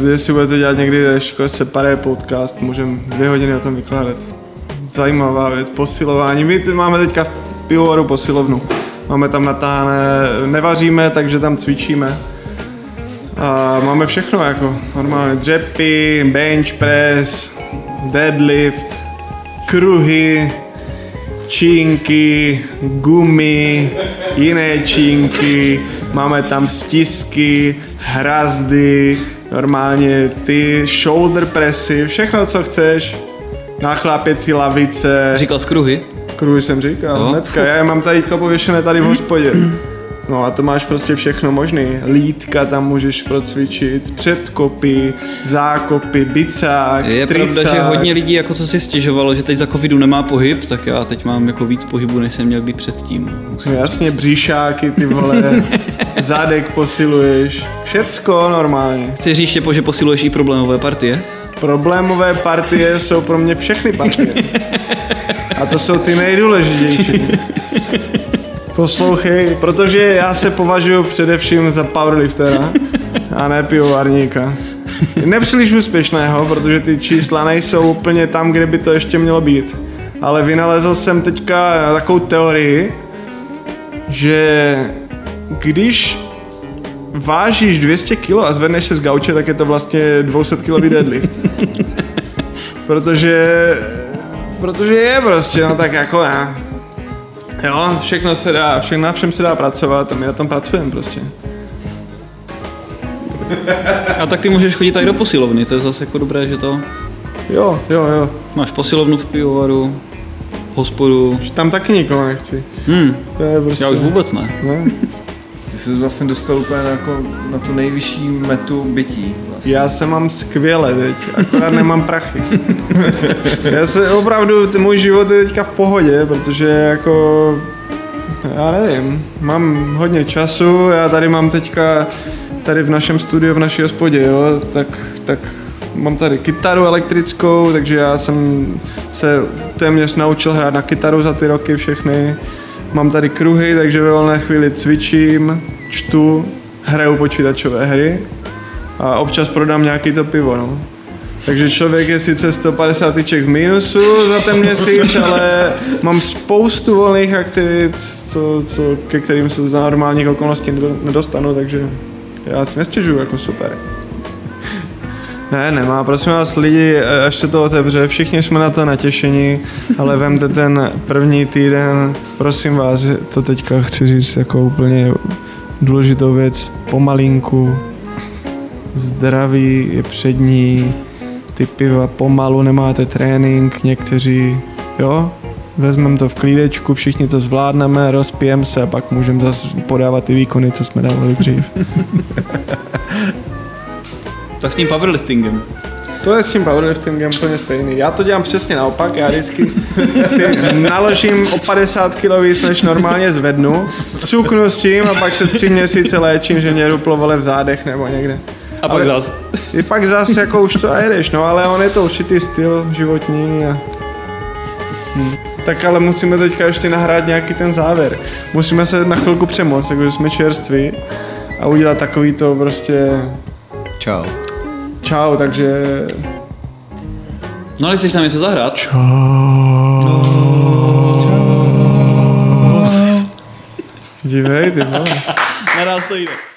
Uh, jestli budete dělat někdy škole separé podcast, můžeme dvě hodiny o tom vykládat. zajímavá věc, posilování. My máme teďka v pivovaru posilovnu. Máme tam natáhne, nevaříme, takže tam cvičíme. A máme všechno jako normálně dřepy, bench press, deadlift, kruhy, čínky, gumy, jiné čínky, máme tam stisky, hrazdy, normálně ty shoulder pressy, všechno, co chceš. Nachlápěcí lavice, Říkal z kruhy. kruhy jsem říkal, Jo. hnedka, já je mám tady pověšené tady v hospodě. No a to máš prostě všechno možný. Lítka tam můžeš procvičit, předkopy, zákopy, bicák, Je tricák. pravda, že hodně lidí jako co si stěžovalo, že teď za covidu nemá pohyb, tak já teď mám jako víc pohybu, než jsem měl kdy předtím. No jasně, bříšáky, ty vole, zádek posiluješ, všecko normálně. Chci říct, že posiluješ i problémové partie? Problémové partie jsou pro mě všechny partie. A to jsou ty nejdůležitější. Poslouchej, protože já se považuji především za powerliftera a ne pivovarníka. Nepříliš úspěšného, protože ty čísla nejsou úplně tam, kde by to ještě mělo být. Ale vynalezl jsem teďka takovou teorii, že když vážíš 200 kg a zvedneš se z gauče, tak je to vlastně 200 kg deadlift. protože, protože je prostě, no tak jako já. Jo, všechno se dá, všechno na všem se dá pracovat a my na tom pracujeme prostě. A tak ty můžeš chodit tady do posilovny, to je zase jako dobré, že to... Jo, jo, jo. Máš posilovnu v pivovaru, hospodu. Tam taky nikoho nechci. Hmm, To je prostě... já už vůbec ne. Ne? Ty jsi vlastně dostal úplně na, jako, na tu nejvyšší metu bytí. Vlastně. Já se mám skvěle teď, akorát nemám prachy. Já se opravdu, t- můj život je teďka v pohodě, protože jako, já nevím, mám hodně času, já tady mám teďka, tady v našem studiu, v naší hospodě, jo, tak, tak mám tady kytaru elektrickou, takže já jsem se téměř naučil hrát na kytaru za ty roky všechny. Mám tady kruhy, takže ve volné chvíli cvičím, čtu, hraju počítačové hry a občas prodám nějaký to pivo, no. Takže člověk je sice 150 tyček v mínusu za ten měsíc, ale mám spoustu volných aktivit, co, co, ke kterým se za normálních okolností nedo- nedostanu, takže já si nestěžuju, jako super. Ne, nemá, prosím vás lidi, až se to otevře, všichni jsme na to natěšení, ale vemte ten první týden, prosím vás, to teďka chci říct jako úplně důležitou věc, pomalinku, zdraví je přední, ty piva pomalu, nemáte trénink, někteří, jo, vezmeme to v klídečku, všichni to zvládneme, rozpijeme se a pak můžeme zase podávat ty výkony, co jsme dávali dřív. Tak s tím powerliftingem. To je s tím powerliftingem úplně stejný. Já to dělám přesně naopak, já vždycky si naložím o 50 kg víc, než normálně zvednu, cuknu s tím a pak se tři měsíce léčím, že mě ruplo vole v zádech nebo někde. A pak Ale- zás. I pak zase jako už to a jedeš, no ale on je to určitý styl životní a... Hm. Tak ale musíme teďka ještě nahrát nějaký ten závěr. Musíme se na chvilku přemoct, jakože jsme čerství a udělat takový to prostě Čau. Čau, takže No ale chceš nám něco zahrát? dívej ty vole. Naraz to jde.